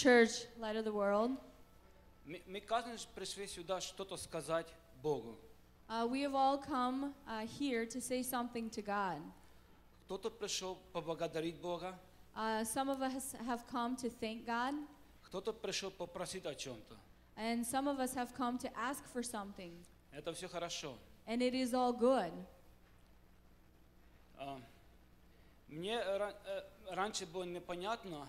Church, light of the world. Мы, мы каждый пришли сюда что-то сказать Богу. Uh, we have all come uh, here to say something to God. Кто-то пришел поблагодарить Бога, Uh, some of us have come to thank God, кто-то пришел попросить о чем-то. and some of us have come to ask for something. Это все хорошо. And it is all good. А, Мне ра- э, раньше было непонятно,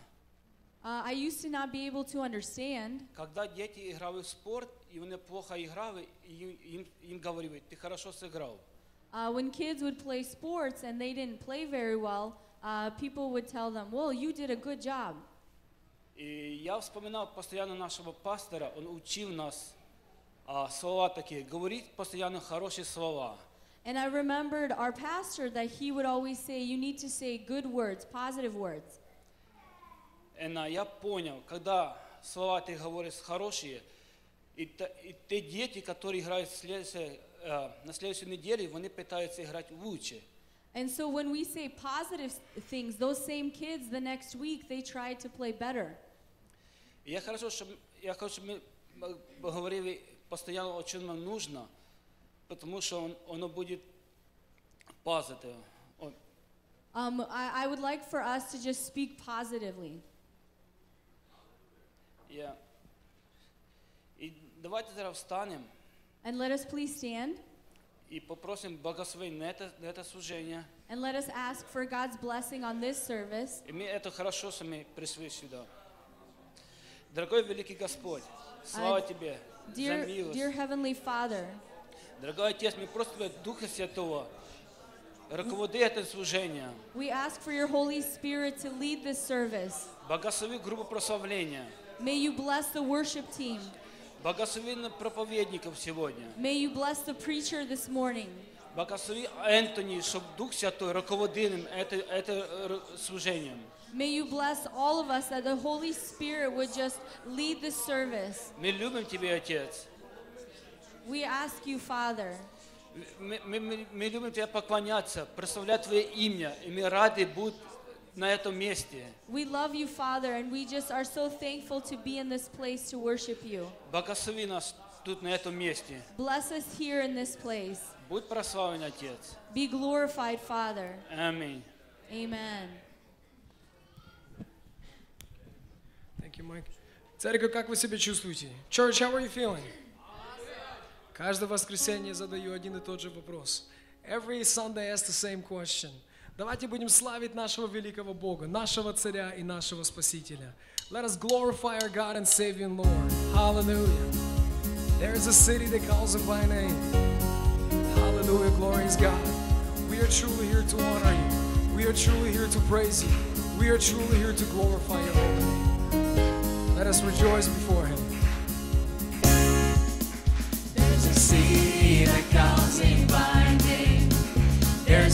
Uh, I used to not be able to understand когда дети играли в спорт, и они плохо играли, и им, им, им говорили, ты хорошо сыграл. uh, when kids would play sports and they didn't play very well, uh, people would tell them, Well, you did a good job. И я вспоминал постоянно нашего пастора, он учил нас а, слова такие, говорить постоянно хорошие слова. And I remembered our pastor that he would always say, You need to say good words, positive words. И на- я понял, когда слова ты говоришь хорошие, и, и те дети, которые играют следующей, э, на следующей неделе, они пытаются играть лучше. And so when we say positive things, those same kids the next week, they try to play better. Я хорошо, чтобы, я хочу, чтобы мы говорили постоянно, о чем нам нужно, потому что он, оно будет positive. Um, I, I would like for us to just speak positively. Я- И давайте зараз встанем And let us please stand и попросим благословения на это, на это служение. and let us ask for God's blessing on this service. И мы это хорошо, что мы пришли сюда. Дорогой великий Господь, слава А, Тебе Dear, за милость. dear Heavenly Father, Дорогой Отец, мы просим Тебя, Духа Святого, руководи это служение. we ask for your Holy Spirit to lead this service. Благослови группу прославления. May you bless the worship team. Благослови на проповедников сегодня. May you bless the preacher this morning. Благослови Энтони, чтобы Дух Святой руководил им это, это э, служением. May you bless all of us that the Holy Spirit would just lead this service. Мы любим Тебя, Отец. We ask you, Father, Мы, мы- мы- мы любим Тебя поклоняться, прославлять Твое имя, и мы рады быть на этом месте. we love you, Father, and we just are so thankful to be in this place to worship you. Благослови нас тут, на этом месте. Bless us here in this place. Будь прославлен, Отец. Be glorified, Father. Аминь. Amen. Thank you, Mike. Церковь, как вы себя чувствуете? Church, how are you feeling? Каждое воскресенье задаю один и тот же вопрос. Every Sunday I ask the same question. Давайте будем славить нашего великого Бога, нашего Царя и нашего Спасителя. Let us glorify our God and Savior and Lord. Hallelujah. There is a city that calls him by name. Hallelujah, glorious God. We are truly here to honor you. We are truly here to praise you. We are truly here to glorify your holy name. Let us rejoice before him. There's a city that calls me by name.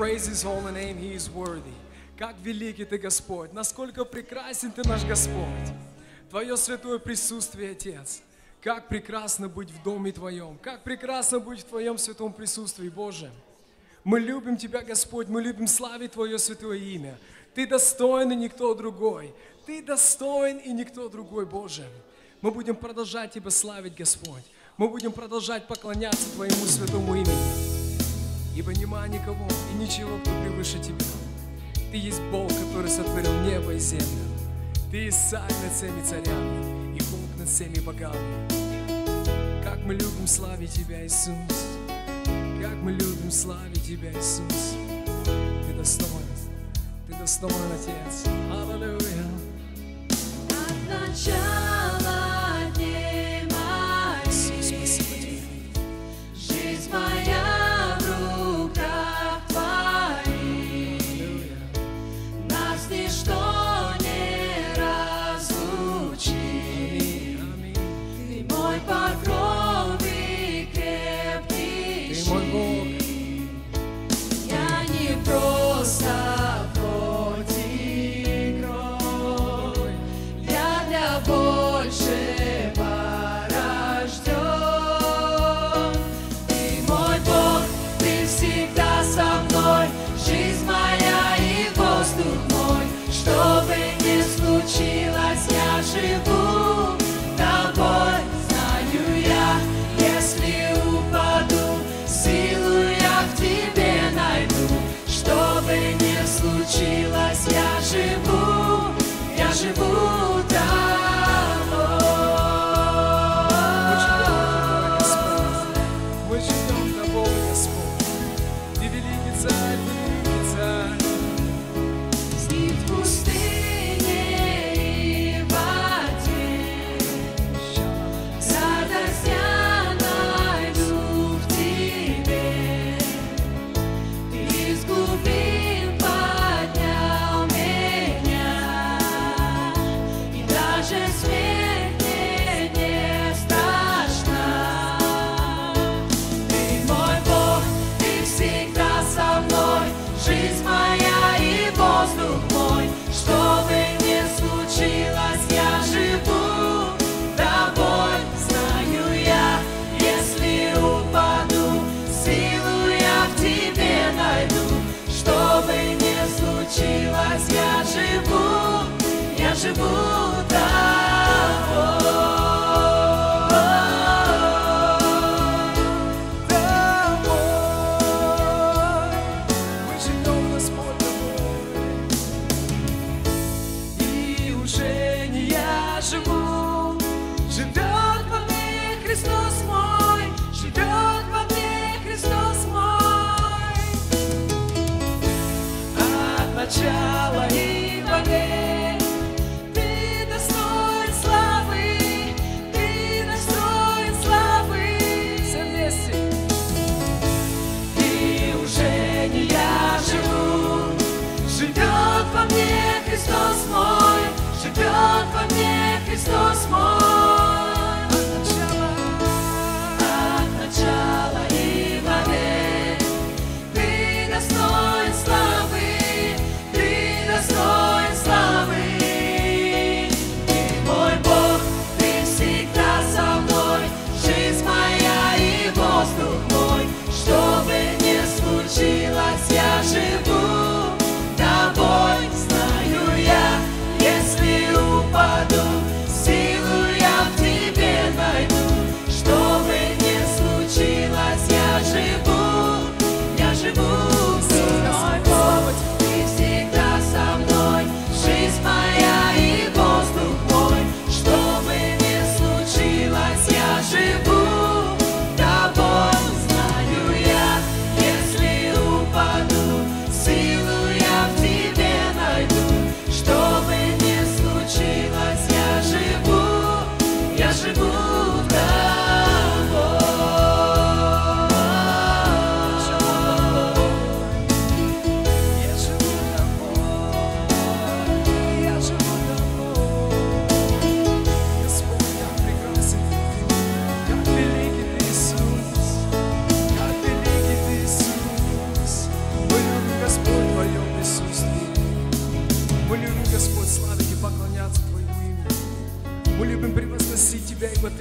praise His holy name. He is worthy. Как великий Ты, Господь! Насколько прекрасен Ты, наш Господь! Твое святое присутствие, Отец! Как прекрасно быть в доме Твоем! Как прекрасно быть в Твоем святом присутствии, Боже! Мы любим Тебя, Господь, мы любим славить Твое святое имя. Ты достоин и никто другой. Ты достоин и никто другой, Боже. Мы будем продолжать Тебя славить, Господь. Мы будем продолжать поклоняться Твоему святому имени. Ибо нема никого и ничего, кто превыше Тебя. Ты есть Бог, который сотворил небо и землю. Ты есть царь над всеми царями и Бог над всеми богами. Как мы любим славить Тебя, Иисус. Как мы любим славить Тебя, Иисус. Ты достоин. Ты достоин, Отец. Аллилуйя. От начала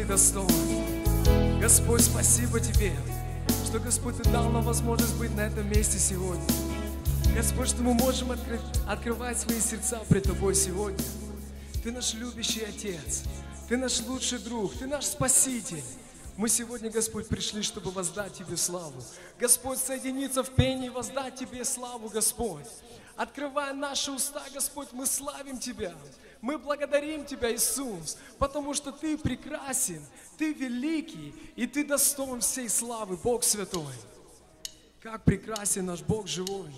достоин. Господь, спасибо Тебе, что, Господь, Ты дал нам возможность быть на этом месте сегодня. Господь, что мы можем открыть, открывать свои сердца пред Тобой сегодня. Ты наш любящий Отец, Ты наш лучший друг, Ты наш Спаситель. Мы сегодня, Господь, пришли, чтобы воздать Тебе славу. Господь, соединиться в пении воздать Тебе славу, Господь. Открывая наши уста, Господь, мы славим Тебя. Мы благодарим Тебя, Иисус, потому что Ты прекрасен, Ты великий, и Ты достоин всей славы, Бог Святой. Как прекрасен наш Бог живой,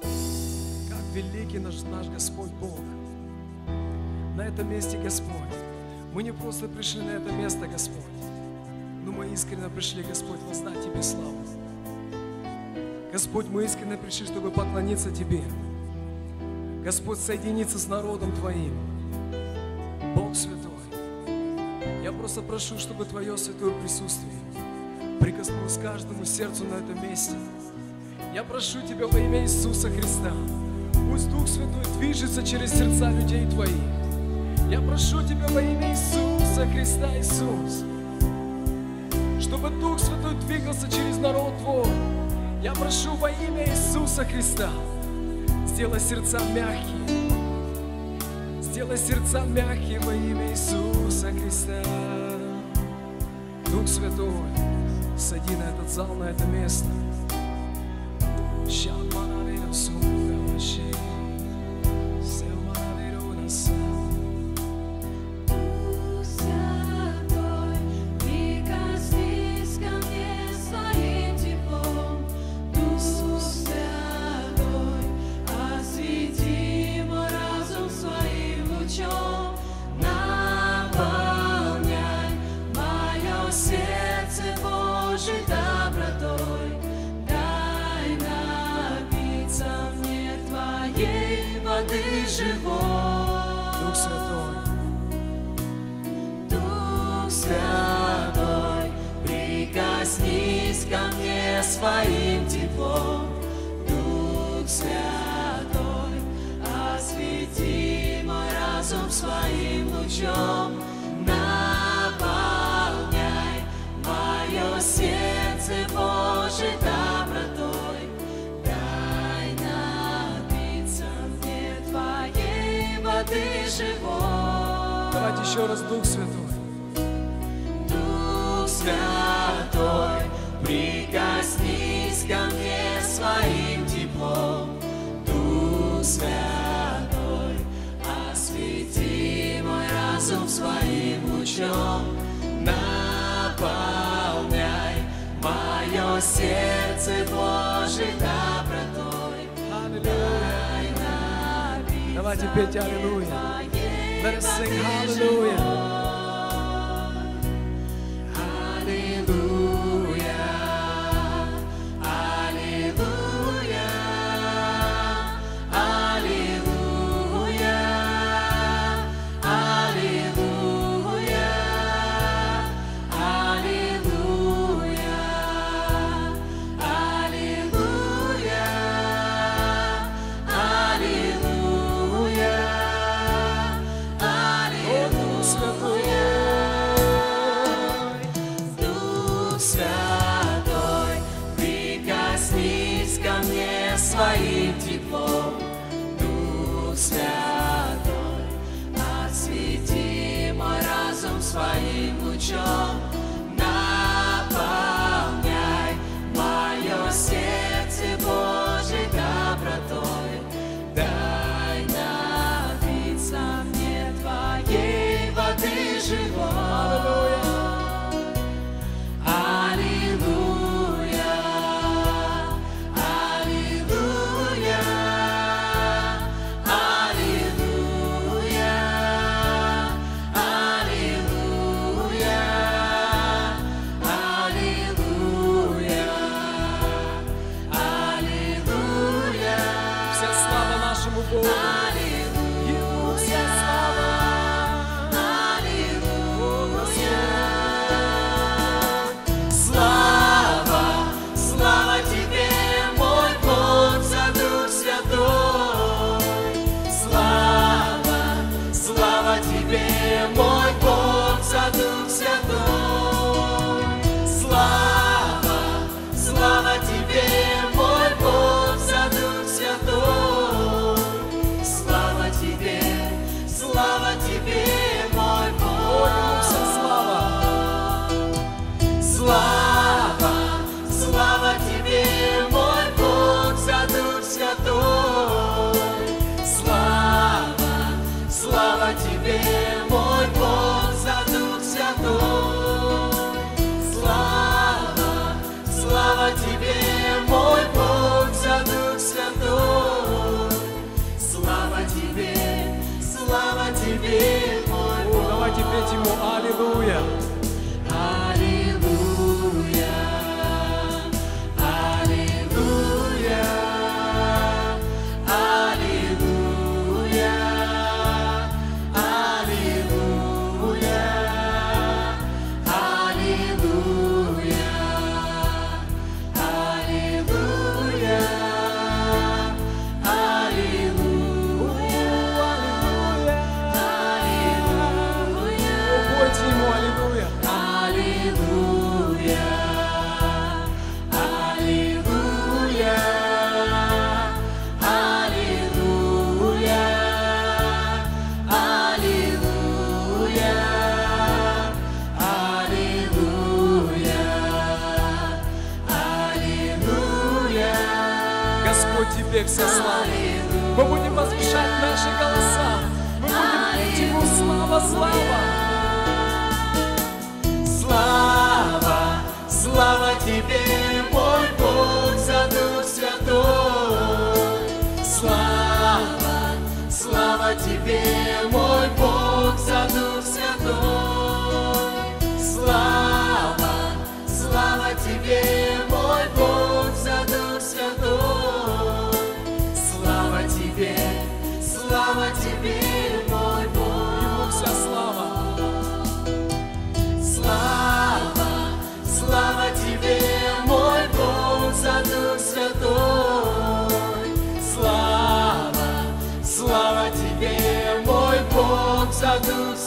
как великий наш, наш Господь Бог. На этом месте, Господь, мы не просто пришли на это место, Господь, но мы искренне пришли, Господь, воздать Тебе славу. Господь, мы искренне пришли, чтобы поклониться Тебе. Господь, соединиться с народом Твоим. Бог Святой, я просто прошу, чтобы Твое святое присутствие прикоснулось каждому сердцу на этом месте. Я прошу Тебя во имя Иисуса Христа. Пусть Дух Святой движется через сердца людей Твоих. Я прошу Тебя во имя Иисуса Христа, Иисус, чтобы Дух Святой двигался через народ Твой. Я прошу во имя Иисуса Христа, сделай сердца мягкие, сделай сердца мягкие во имя Иисуса Христа. Дух Святой, сади на этот зал, на это место. Шаманалера Святой, прикоснись ко мне своим теплом. Дух Святой, освети мой разум своим лучом. Наполняй мое сердце Божьей добротой. Дай Давайте петь Аллилуйя. Let us sing Hallelujah. Тебе вся слава. Мы будем возвышать наши голоса. Мы будем петь Ему слава, слава. Слава, слава Тебе, мой Бог, за Дух Святой. Слава, слава Тебе, мой Бог, за Дух Святой. Слава, слава Тебе,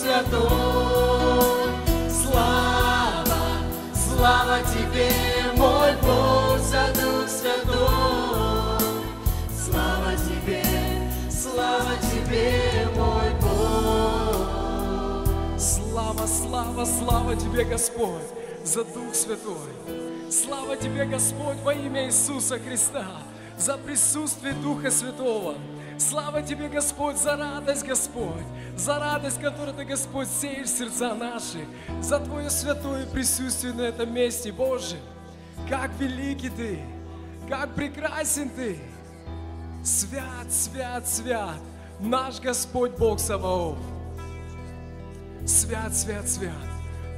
Святой. Слава, слава Тебе, мой Бог, за Дух Святой. Слава Тебе, слава Тебе, мой Бог. Слава, слава, слава Тебе, Господь, за Дух Святой. Слава Тебе, Господь, во имя Иисуса Христа, за присутствие Духа Святого. Слава Тебе, Господь, за радость, Господь, за радость, которую Ты, Господь, сеешь в сердца наши, за Твое святое присутствие на этом месте, Боже. Как великий Ты, как прекрасен Ты. Свят, свят, свят, наш Господь Бог Саваоф. Свят, свят, свят,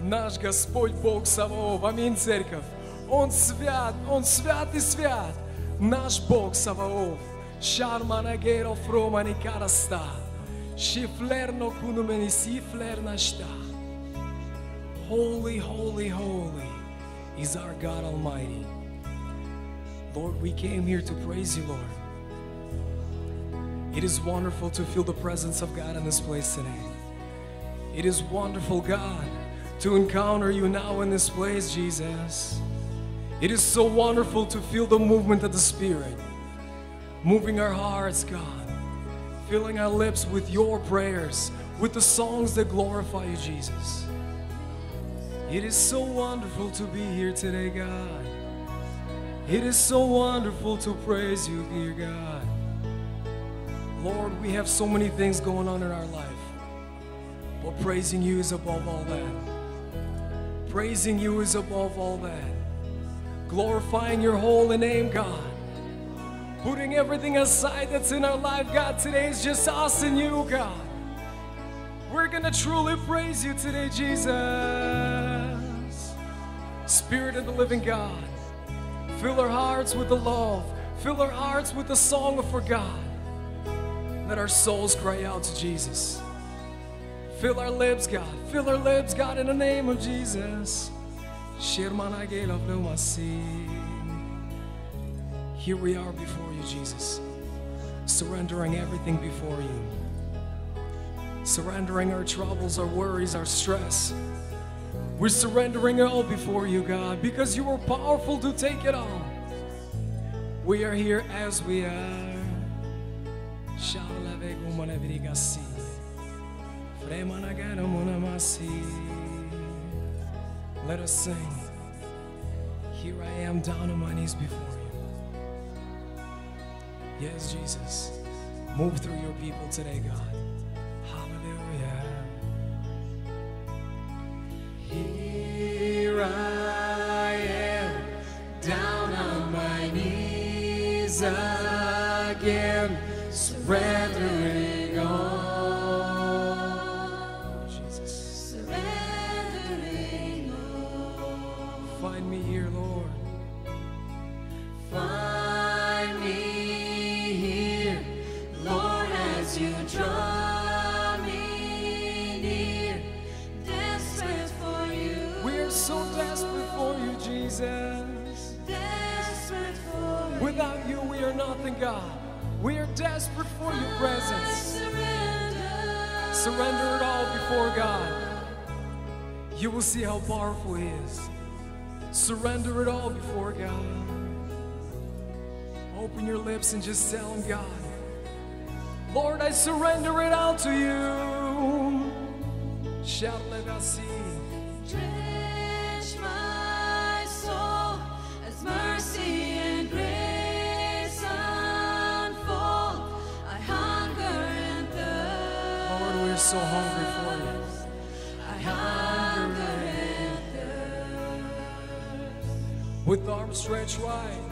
наш Господь Бог Саваоф. Аминь, церковь. Он свят, Он свят и свят, наш Бог Саваоф. Sharmanagero fromani karasta. Shiflerno kunumeni siflernashta. Holy, holy, holy is our God Almighty. Lord, we came here to praise you, Lord. It is wonderful to feel the presence of God in this place today. It is wonderful, God, to encounter you now in this place, Jesus. It is so wonderful to feel the movement of the Spirit moving our hearts, God, filling our lips with your prayers, with the songs that glorify you, Jesus. It is so wonderful to be here today, God. It is so wonderful to praise you, dear God. Lord, we have so many things going on in our life. But praising you is above all that. Praising you is above all that. Glorifying your holy name, God. Putting everything aside that's in our life, God. Today is just us and you, God. We're gonna truly praise you today, Jesus. Spirit of the living God. Fill our hearts with the love. Fill our hearts with the song for God. Let our souls cry out to Jesus. Fill our lips, God. Fill our lips, God, in the name of Jesus. Shirmanagela Vlomasi. Here we are before you, Jesus. Surrendering everything before you. Surrendering our troubles, our worries, our stress. We're surrendering it all before you, God, because you are powerful to take it all. We are here as we are. Let us sing. Here I am down on my knees before you. Yes, Jesus. Move through your people today, God. God. We are desperate for your presence. Surrender. Surrender it all before God. You will see how powerful He is. Surrender it all before God. Open your lips and just tell Him, God, Lord, I surrender it all to you. Shout, let us see. so hungry for you. I hunger and thirst. With arms stretched wide.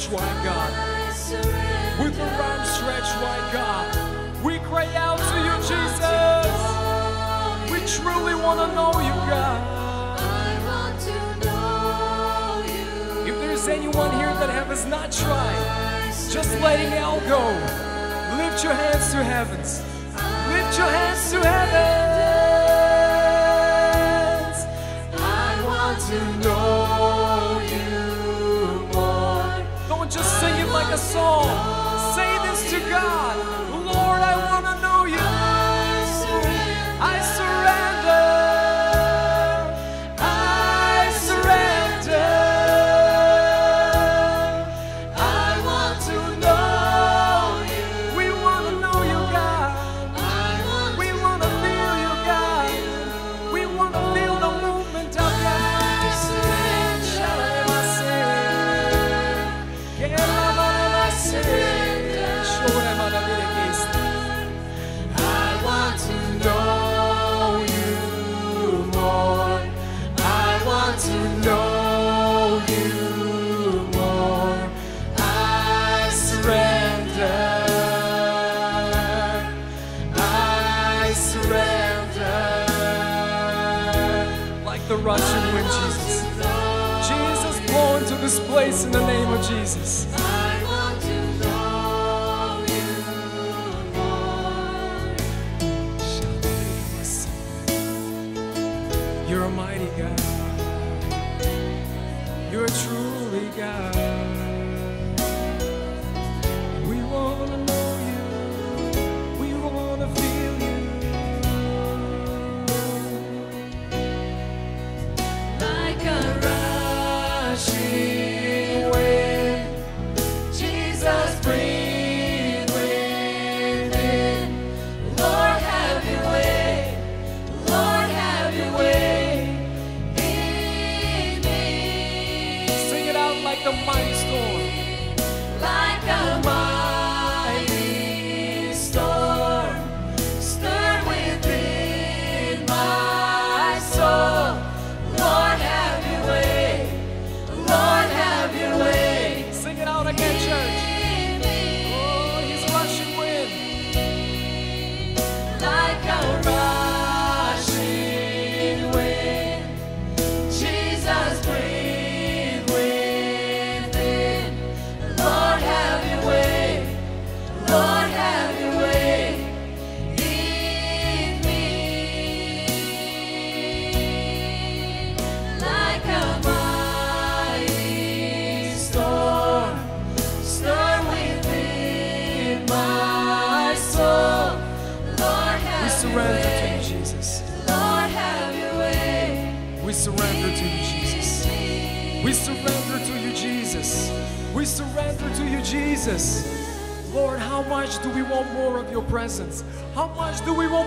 Stretched wide, God. With arms stretched wide, God. We cry out to you, Jesus. We truly want to know you, God. If there's anyone here that has not tried, just letting out go, lift your hands to heavens. Lift your hands to heavens. A song. Say this to God.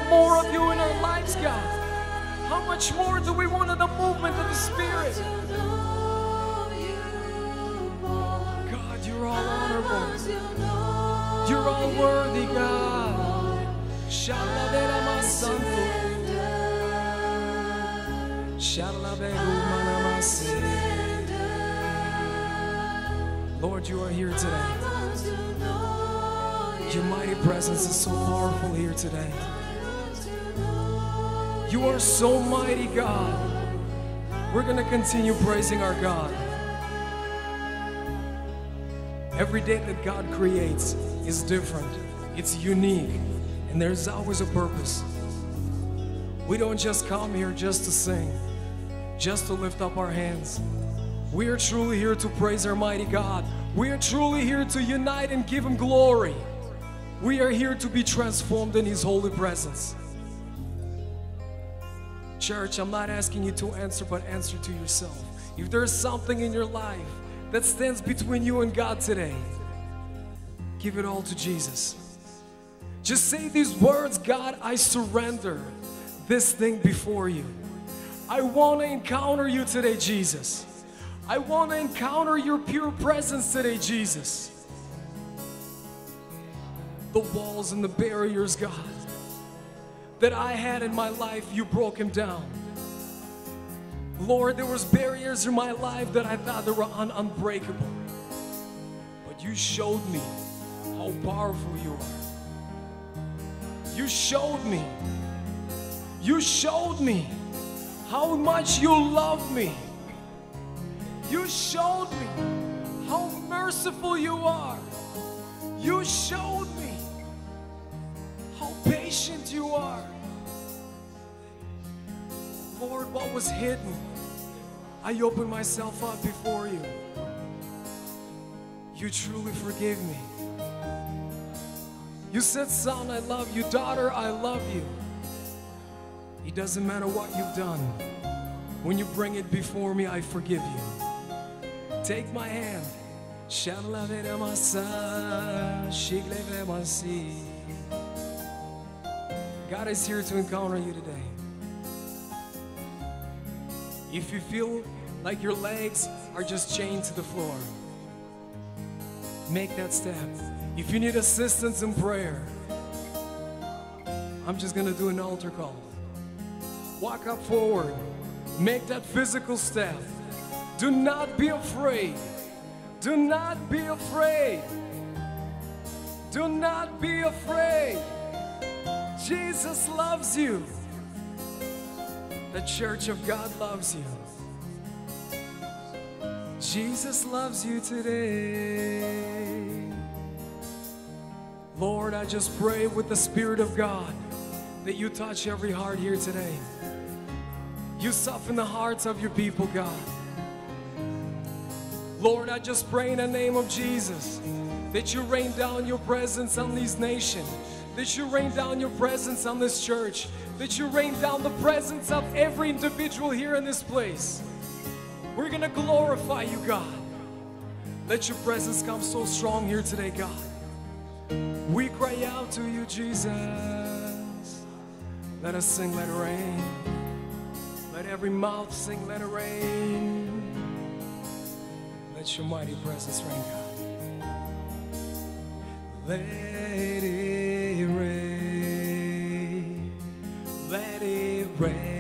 More of you in our lives, God? How much more do we want of the movement of the Spirit? God, you're all honorable. You're all worthy, God. Shalavera masanto. Shalavera. Lord, you are here today. Your mighty presence is so powerful here today. You are so mighty, God. We're going to continue praising our God. Every day that God creates is different, it's unique, and there's always a purpose. We don't just come here just to sing, just to lift up our hands. We are truly here to praise our mighty God. We are truly here to unite and give Him glory. We are here to be transformed in His holy presence. Church, I'm not asking you to answer, but answer to yourself. If there's something in your life that stands between you and God today, give it all to Jesus. Just say these words God, I surrender this thing before you. I want to encounter you today, Jesus. I want to encounter your pure presence today, Jesus. The walls and the barriers, God, that I had in my life, you broke them down. Lord, there was barriers in my life that I thought they were un- unbreakable. But you showed me how powerful you are. You showed me. You showed me how much you love me. You showed me how merciful you are. You showed patient you are. Lord, what was hidden, I open myself up before you. You truly forgive me. You said, Son, I love you. Daughter, I love you. It doesn't matter what you've done. When you bring it before me, I forgive you. Take my hand. God is here to encounter you today. If you feel like your legs are just chained to the floor, make that step. If you need assistance in prayer, I'm just gonna do an altar call. Walk up forward, make that physical step. Do not be afraid. Do not be afraid. Do not be afraid. Jesus loves you. The church of God loves you. Jesus loves you today. Lord, I just pray with the Spirit of God that you touch every heart here today. You soften the hearts of your people, God. Lord, I just pray in the name of Jesus that you rain down your presence on these nations, that you rain down your presence on this church, that you rain down the presence of every individual here in this place. We're going to glorify you, God. Let your presence come so strong here today, God. We cry out to you, Jesus. Let us sing, let it rain. Let every mouth sing, let it rain. Let your mighty presence rain, God. Let it rain.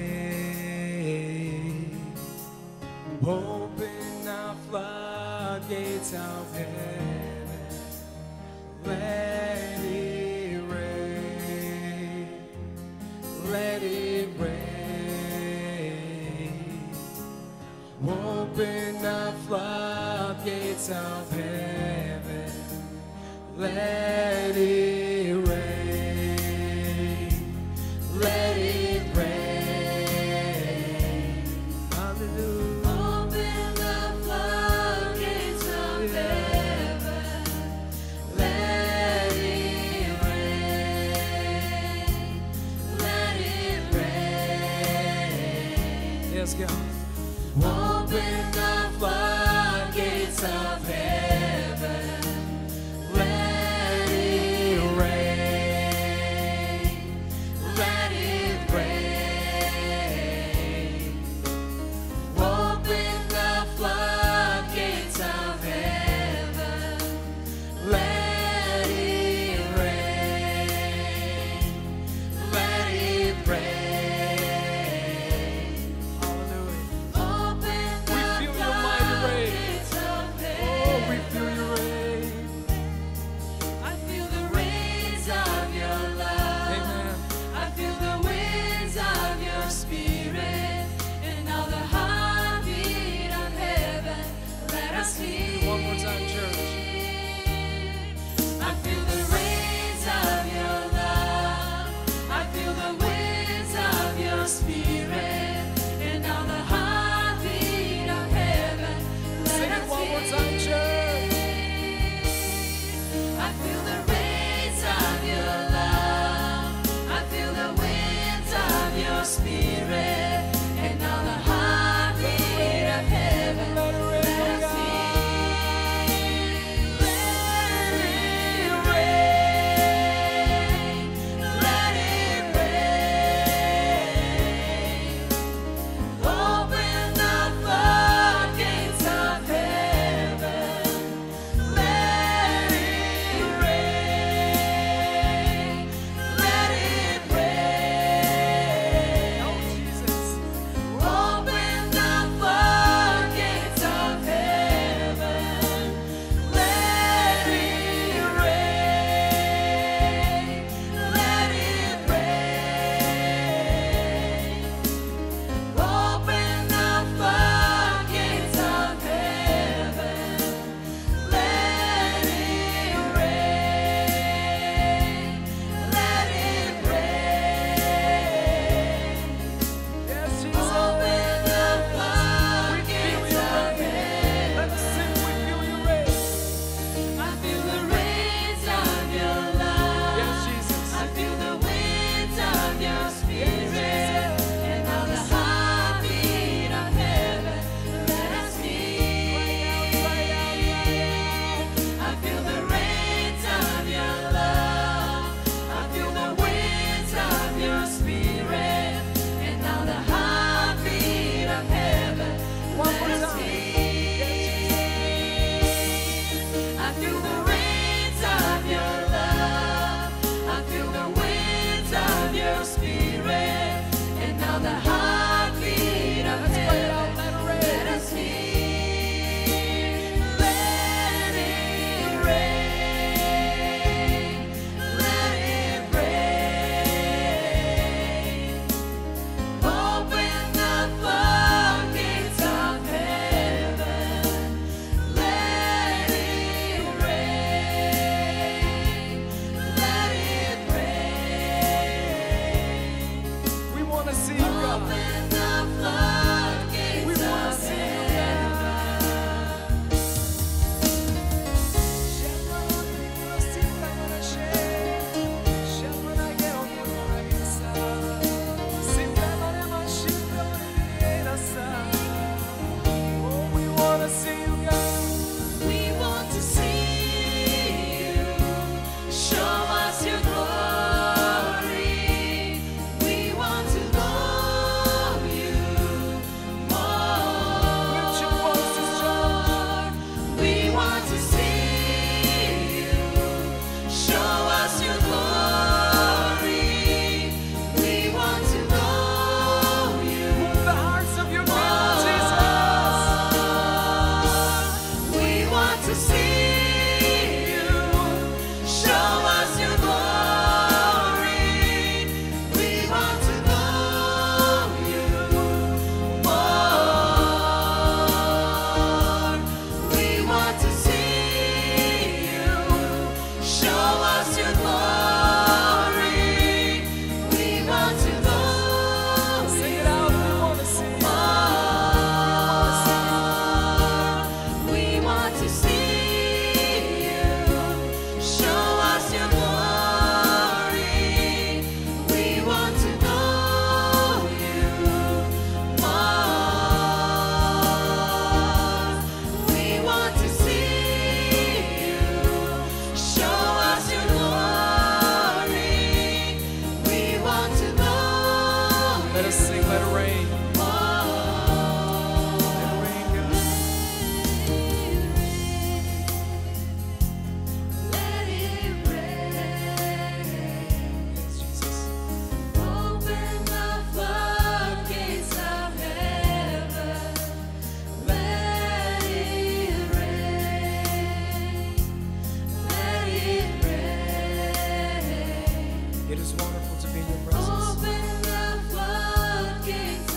wonderful to be in your presence.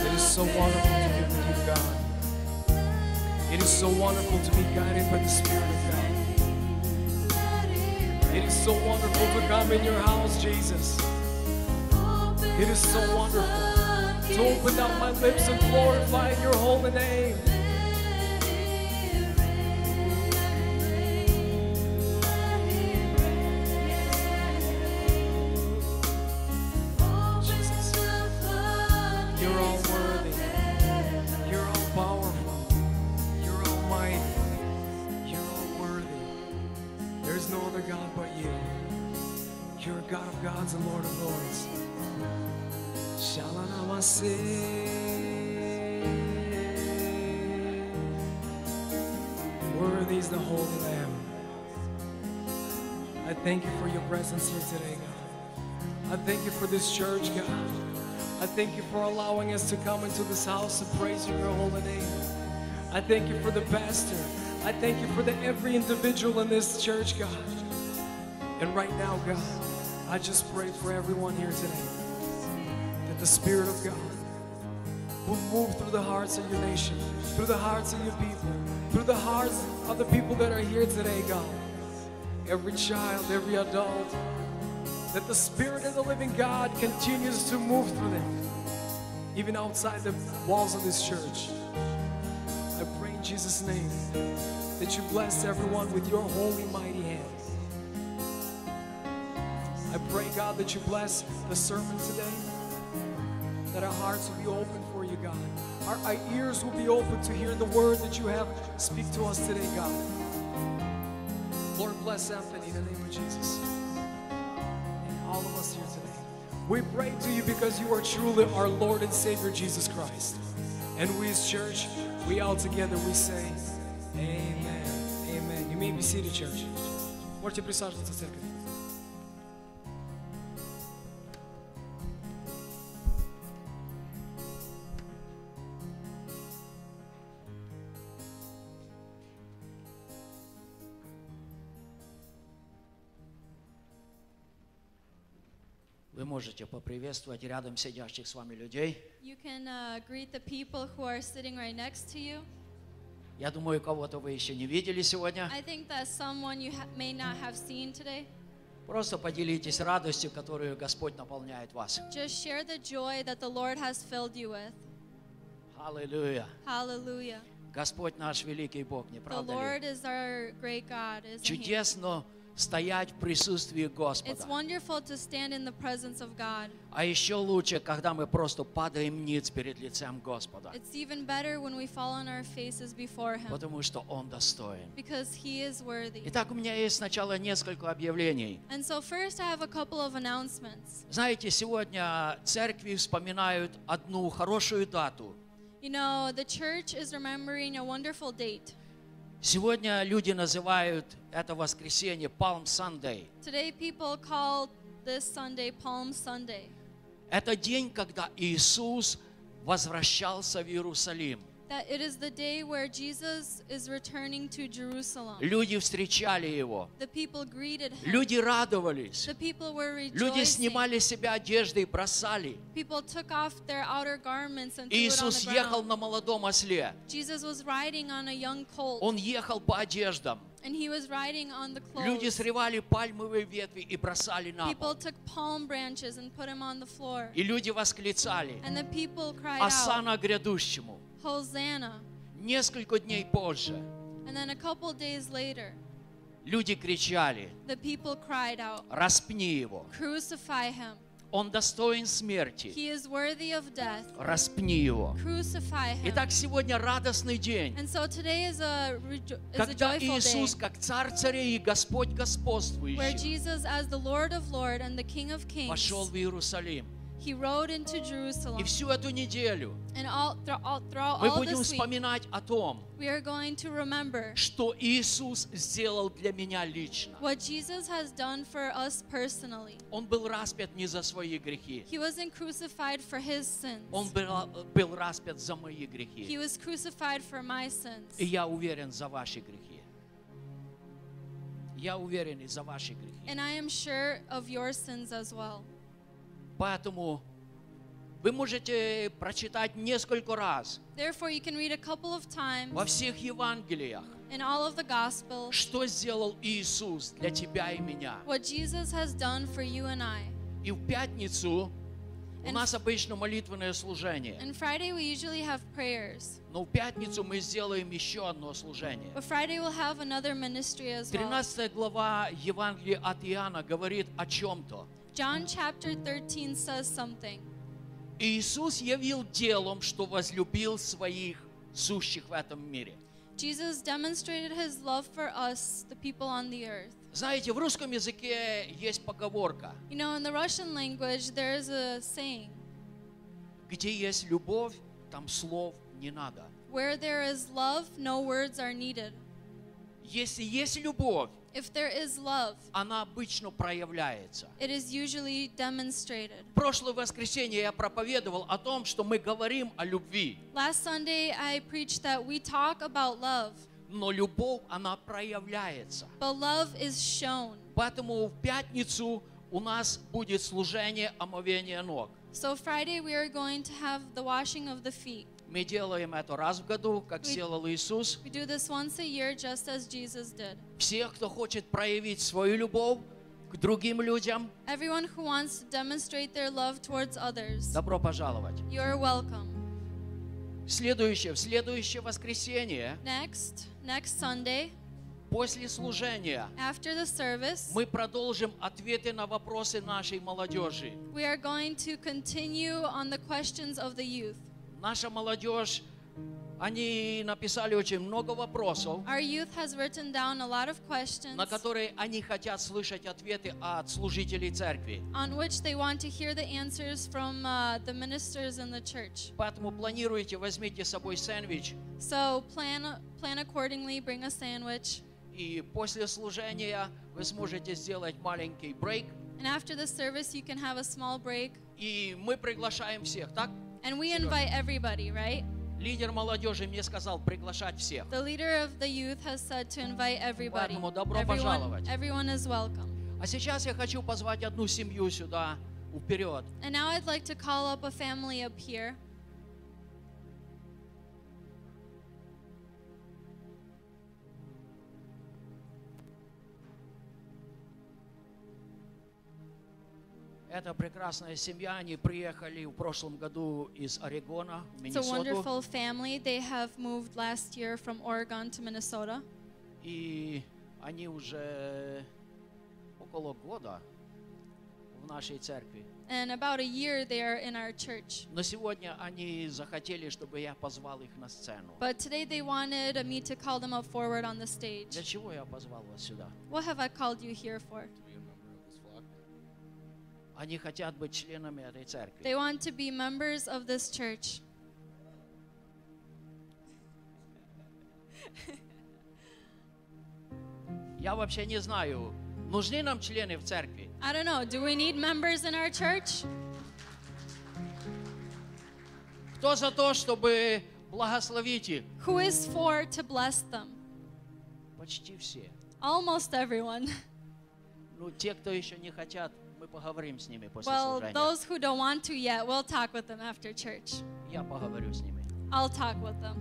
It is so wonderful to be with you, God. It is so wonderful to be guided by the Spirit of God. It is so wonderful to come in your house, Jesus. It is so wonderful to open up my lips and glorify your holy name. Presence here today, God. I thank you for this church, God. I thank you for allowing us to come into this house and praise your holy name. I thank you for the pastor. I thank you for the every individual in this church, God. And right now, God, I just pray for everyone here today that the Spirit of God will move through the hearts of your nation, through the hearts of your people, through the hearts of the people that are here today, God. Every child, every adult, that the Spirit of the living God continues to move through them, even outside the walls of this church. I pray in Jesus' name that you bless everyone with your holy, mighty hand. I pray, God, that you bless the sermon today, that our hearts will be open for you, God. Our, our ears will be open to hear the word that you have speak to us today, God. Lord, bless Anthony in the name of Jesus. And all of us here today. We pray to you because you are truly our Lord and Savior, Jesus Christ. And we as church, we all together, we say, Amen. Amen. You may be seated, church. Можете присаживаться, церковь. Можете поприветствовать рядом сидящих с вами людей. You can uh, greet the people who are sitting right next to you. Я думаю, кого-то вы еще не видели сегодня. I think that someone you may not have seen today. Просто поделитесь радостью, которую Господь наполняет вас. Just share the joy that the Lord has filled you with. Аллилуйя. Hallelujah. Господь наш великий Бог, не The правда Lord ли? is our great God, isn't He? Чудесно стоять в присутствии Господа. А еще лучше, когда мы просто падаем ниц перед лицем Господа. Потому что Он достоин. Итак, у меня есть сначала несколько объявлений. So, first, I have a couple of announcements. Знаете, сегодня церкви вспоминают одну хорошую дату. You know, the church is remembering a wonderful date. Сегодня люди называют это воскресенье Palm Sunday. Today, people call this Sunday Palm Sunday. Это день, когда Иисус возвращался в Иерусалим. That it is the day where Jesus is returning to Jerusalem. Люди встречали Его. The people greeted him. Люди радовались. The people were Люди rejoicing. снимали с себя одежды и бросали. People took off their outer garments and threw it on Иисус the ехал ground. на молодом осле. Jesus was riding on a young colt, Он ехал по одеждам. and he was riding on the Люди clothes. срывали пальмовые ветви и бросали на People пол. took palm branches and put them on the floor. И люди восклицали And the people cried out, «Осана грядущему». Hosanna. Несколько дней позже And then a couple days later, люди кричали the people cried out, «Распни его». Crucify him. Он достоин смерти. He is worthy of death. Распни его. Crucify him. Итак, сегодня радостный день, And so today is a, is a когда joyful Иисус, day как Царь царей и Господь where господствующий, Jesus, as the Lord of Lords and the King of Kings, вошел в Иерусалим. he rode into Jerusalem. И всю эту неделю And all, thro- all, throughout мы all будем this week, вспоминать о том, we are going to remember что Иисус сделал для меня лично. what Jesus has done for us personally. Он был распят не за свои грехи. He wasn't crucified for his sins. Он был, был распят за мои He грехи. was crucified for my sins. И я уверен за ваши грехи. Я уверен и за ваши грехи. And I am sure of your sins as well. Поэтому Вы можете прочитать несколько раз Therefore, you can read a couple of times во всех Евангелиях, in all of the Gospels что сделал Иисус для тебя и меня. what Jesus has done for you and I. И в пятницу у нас обычно молитвенное служение. And Friday, we usually have prayers, Но в пятницу мы сделаем еще одно служение. but Friday we'll have another ministry as well. 13 глава Евангелия от Иоанна говорит о чем-то. John chapter 13 says something. Иисус явил делом, что возлюбил своих сущих в этом мире. Jesus demonstrated his love for us, the people on the earth. Знаете, в русском языке есть поговорка, You know, in the Russian language, there is a saying где есть любовь, там слов не надо. where there is love, no words are needed. Если есть любовь, If there is love, она обычно проявляется. it is usually demonstrated. Прошлое воскресенье я проповедовал о том, что мы говорим о любви, Last Sunday, I preached that we talk about love, но любовь, она проявляется. but love is shown. Поэтому в пятницу у нас будет служение омовения ног. So Friday, we are going to have the washing of the feet. Мы делаем это раз в году, как We- сделал Иисус. We do this once a year, just as Jesus did. Всех, кто хочет проявить свою любовь к другим людям, Everyone who wants to demonstrate their love towards others, добро пожаловать. you are welcome. Следующее, в следующее воскресенье, Next, next Sunday, после служения, after the service, мы продолжим ответы на вопросы нашей молодежи. we are going to continue on the questions of the youth. Наша молодежь, они написали очень много вопросов, Our youth has written down a lot of questions на которые они хотят слышать ответы от служителей церкви. on which they want to hear the answers from uh, the ministers in the church. Поэтому планируйте, возьмите с собой сэндвич, So plan plan accordingly, bring a sandwich, и после служения вы сможете сделать маленький брейк, and after the service you can have a small break. и мы приглашаем всех, так? And we invite everybody, right? Лидер молодежи мне сказал приглашать всех. The leader of the youth has said to invite everybody. Поэтому добро Everyone, пожаловать. everyone is welcome. А сейчас я хочу позвать одну семью сюда, вперед. And now I'd like to call up a family up here. Это прекрасная семья, они приехали в прошлом году из Орегона, в It's a Миннесоту. wonderful family. They have moved last year from Oregon to Minnesota. И они уже около года в нашей церкви. And about a year they are in our church. Но сегодня они захотели, чтобы я позвал их на сцену. But today they wanted me to call them up forward on the stage. Для чего я позвал вас сюда? What have I called you here for? Они хотят быть членами этой церкви. They want to be members of this church. Я вообще не знаю, нужны нам члены в церкви? I don't know, do we need members in our church? Кто за то, чтобы благословить их? Who is for to bless them? Почти все. Almost everyone. Ну, те, кто еще не хотят, мы поговорим с ними после Well, служения. those who don't want to yet, we'll talk with them after church. Я поговорю с ними. I'll talk with them.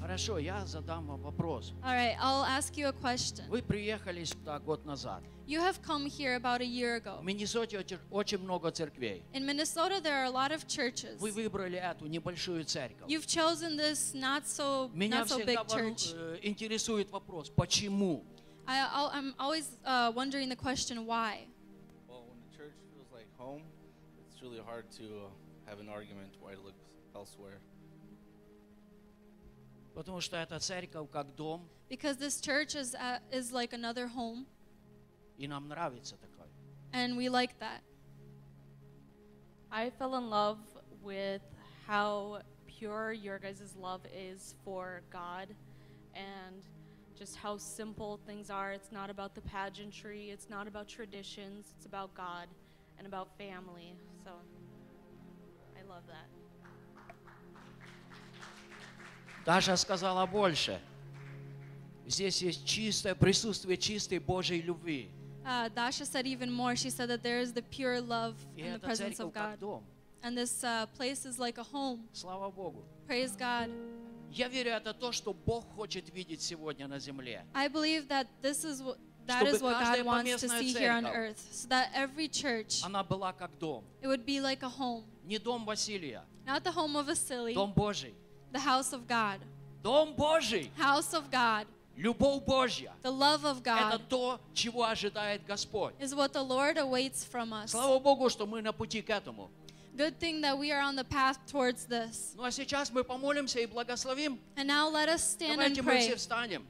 Хорошо, я задам вам вопрос. All right, I'll ask you a question. Вы приехали сюда год назад. You have come here about a year ago. В Миннесоте очень- очень много церквей. In Minnesota, there are a lot of churches. Вы выбрали эту небольшую церковь. You've chosen this not so Меня not so всегда big вору- church. э, интересует вопрос, почему? I, I'll- I'm always uh, wondering the question why. home, it's really hard to uh, have an argument why to look elsewhere. Потому что эта церковь как дом, Because this church is uh, is like another home, и нам нравится такое. and we like that. I fell in love with how pure your guys' love is for God and just how simple things are. It's not about the pageantry, it's not about traditions, it's about God and about family. So I love that. Даша сказала больше. Здесь есть чистое присутствие чистой Божьей любви. Uh, Dasha said even more. She said that there is the pure love И in the эта presence церковь of как God. дом. And this uh, place is like a home. Слава Богу. Praise God. Я верю, это то, что Бог хочет видеть сегодня на земле. I believe that this is what that Чтобы is what каждая God wants to поместная see here on церковь earth. So that every church, Она была как дом. it would be like a home. Не дом Василия, Not the home of Vasily, дом Божий. the house of God. Дом Божий, House of God, любовь Божья. the love of Это God то, чего ожидает Господь. is what the Lord awaits from us. Слава Богу, что мы на пути к этому. Good thing that we are on the path towards this. Ну а сейчас мы помолимся и благословим. And now let us stand and Давайте мы pray. все встанем.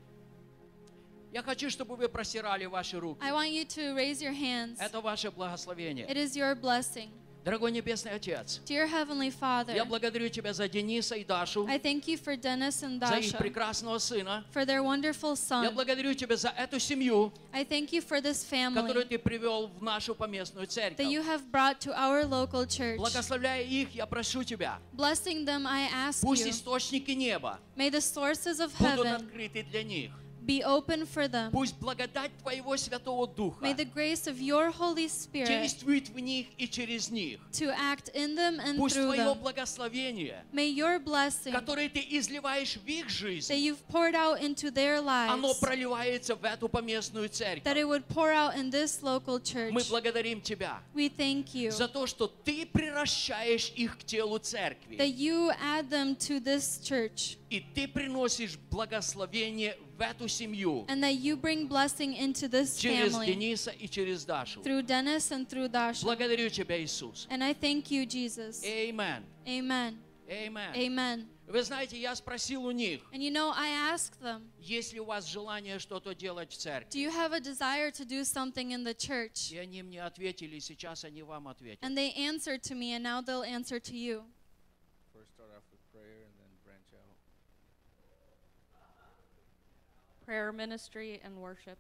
Я хочу, чтобы вы простирали ваши руки. I want you to raise your hands. Это ваше благословение. It is your blessing. Дорогой Небесный Отец, Dear Heavenly Father, я благодарю Тебя за Дениса и Дашу, I thank you for Dennis and за их Dasha, прекрасного сына. for their wonderful Я son. благодарю Тебя за эту семью, I thank you for this которую family Ты привел в нашу поместную that you церковь. have brought to our local church. Благословляя их, я прошу Тебя, Blessing them, I ask пусть you, источники неба may the sources of будут heaven открыты для них. Be open for them. Пусть благодать Твоего Святого Духа May the grace of your Holy Spirit действует в них и через них. to act in them and Пусть through Твое them. благословение, May your blessing которое Ты изливаешь в их that жизнь, you've poured out into their оно lives, проливается в эту поместную that церковь. it would pour out in this local church. Мы благодарим Тебя We thank you за то, что Ты превращаешь их к телу церкви. that you add them to this church И Ты приносишь благословение в эту семью and that you bring blessing into this через family Дениса и через Дашу. through Dennis and through Dasha. Благодарю Тебя, Иисус. And I thank you, Jesus. Amen. Amen. Amen. Amen. Вы знаете, я спросил у них, And you know, I asked them, есть ли у вас желание что-то делать в Do церкви. you have a desire to do something in the church? И они мне ответили, и сейчас они вам ответят. And they answered to me, and now they'll answer to you. Prayer ministry and worship.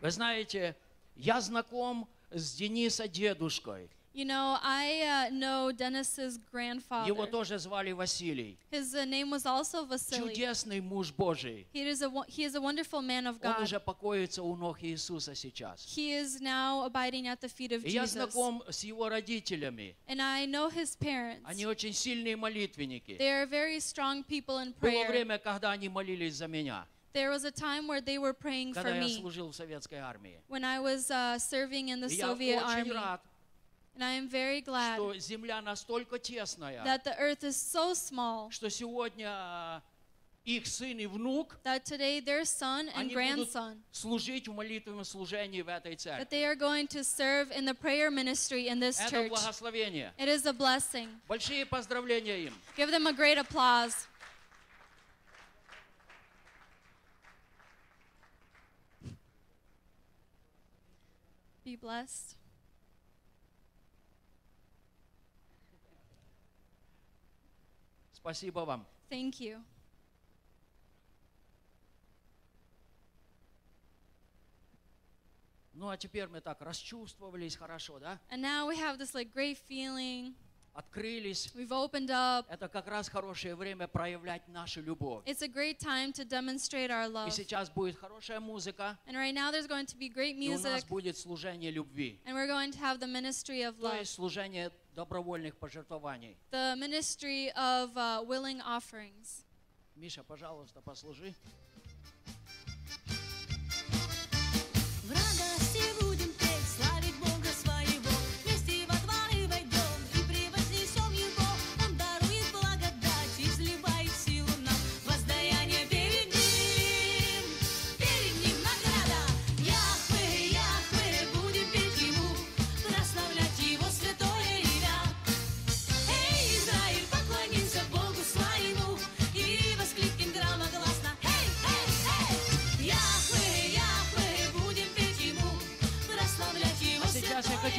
Вы знаете, я знаком с Дениса дедушкой. You know, I uh, know Dennis's grandfather. Его тоже звали Василий. His uh, name was also Vasily. Чудесный муж Божий. He is, a, wo- he is a wonderful man of Он God. уже покоится у ног Иисуса сейчас. He is now abiding at the feet of И я Jesus. знаком с его родителями. And I know his parents. Они очень сильные молитвенники. They are very strong people in Было prayer. время, когда они молились за меня, There was a time where they were praying for когда я me служил в советской армии. when I was uh, serving in the И я Soviet очень army. рад, And I am very glad что земля настолько тесная, that the earth is so small что сегодня их сын и внук, that today their son and они будут grandson служить в молитвенном служении в этой that церкви. they are going to serve in the prayer ministry in this Это church. благословение. It is a blessing. Большие поздравления им. Give them a great applause. Be blessed. Спасибо вам. Thank you. Ну а теперь мы так расчувствовались хорошо, да? And now we have this like great feeling. Открылись. We've opened up. Это как раз хорошее время проявлять нашу любовь. It's a great time to demonstrate our И love. сейчас будет хорошая музыка, And right now there's going to be great и у нас music будет служение любви. and we're going to have the ministry of То love. есть служение добровольных пожертвований. The ministry of uh, willing offerings. Миша, пожалуйста, послужи.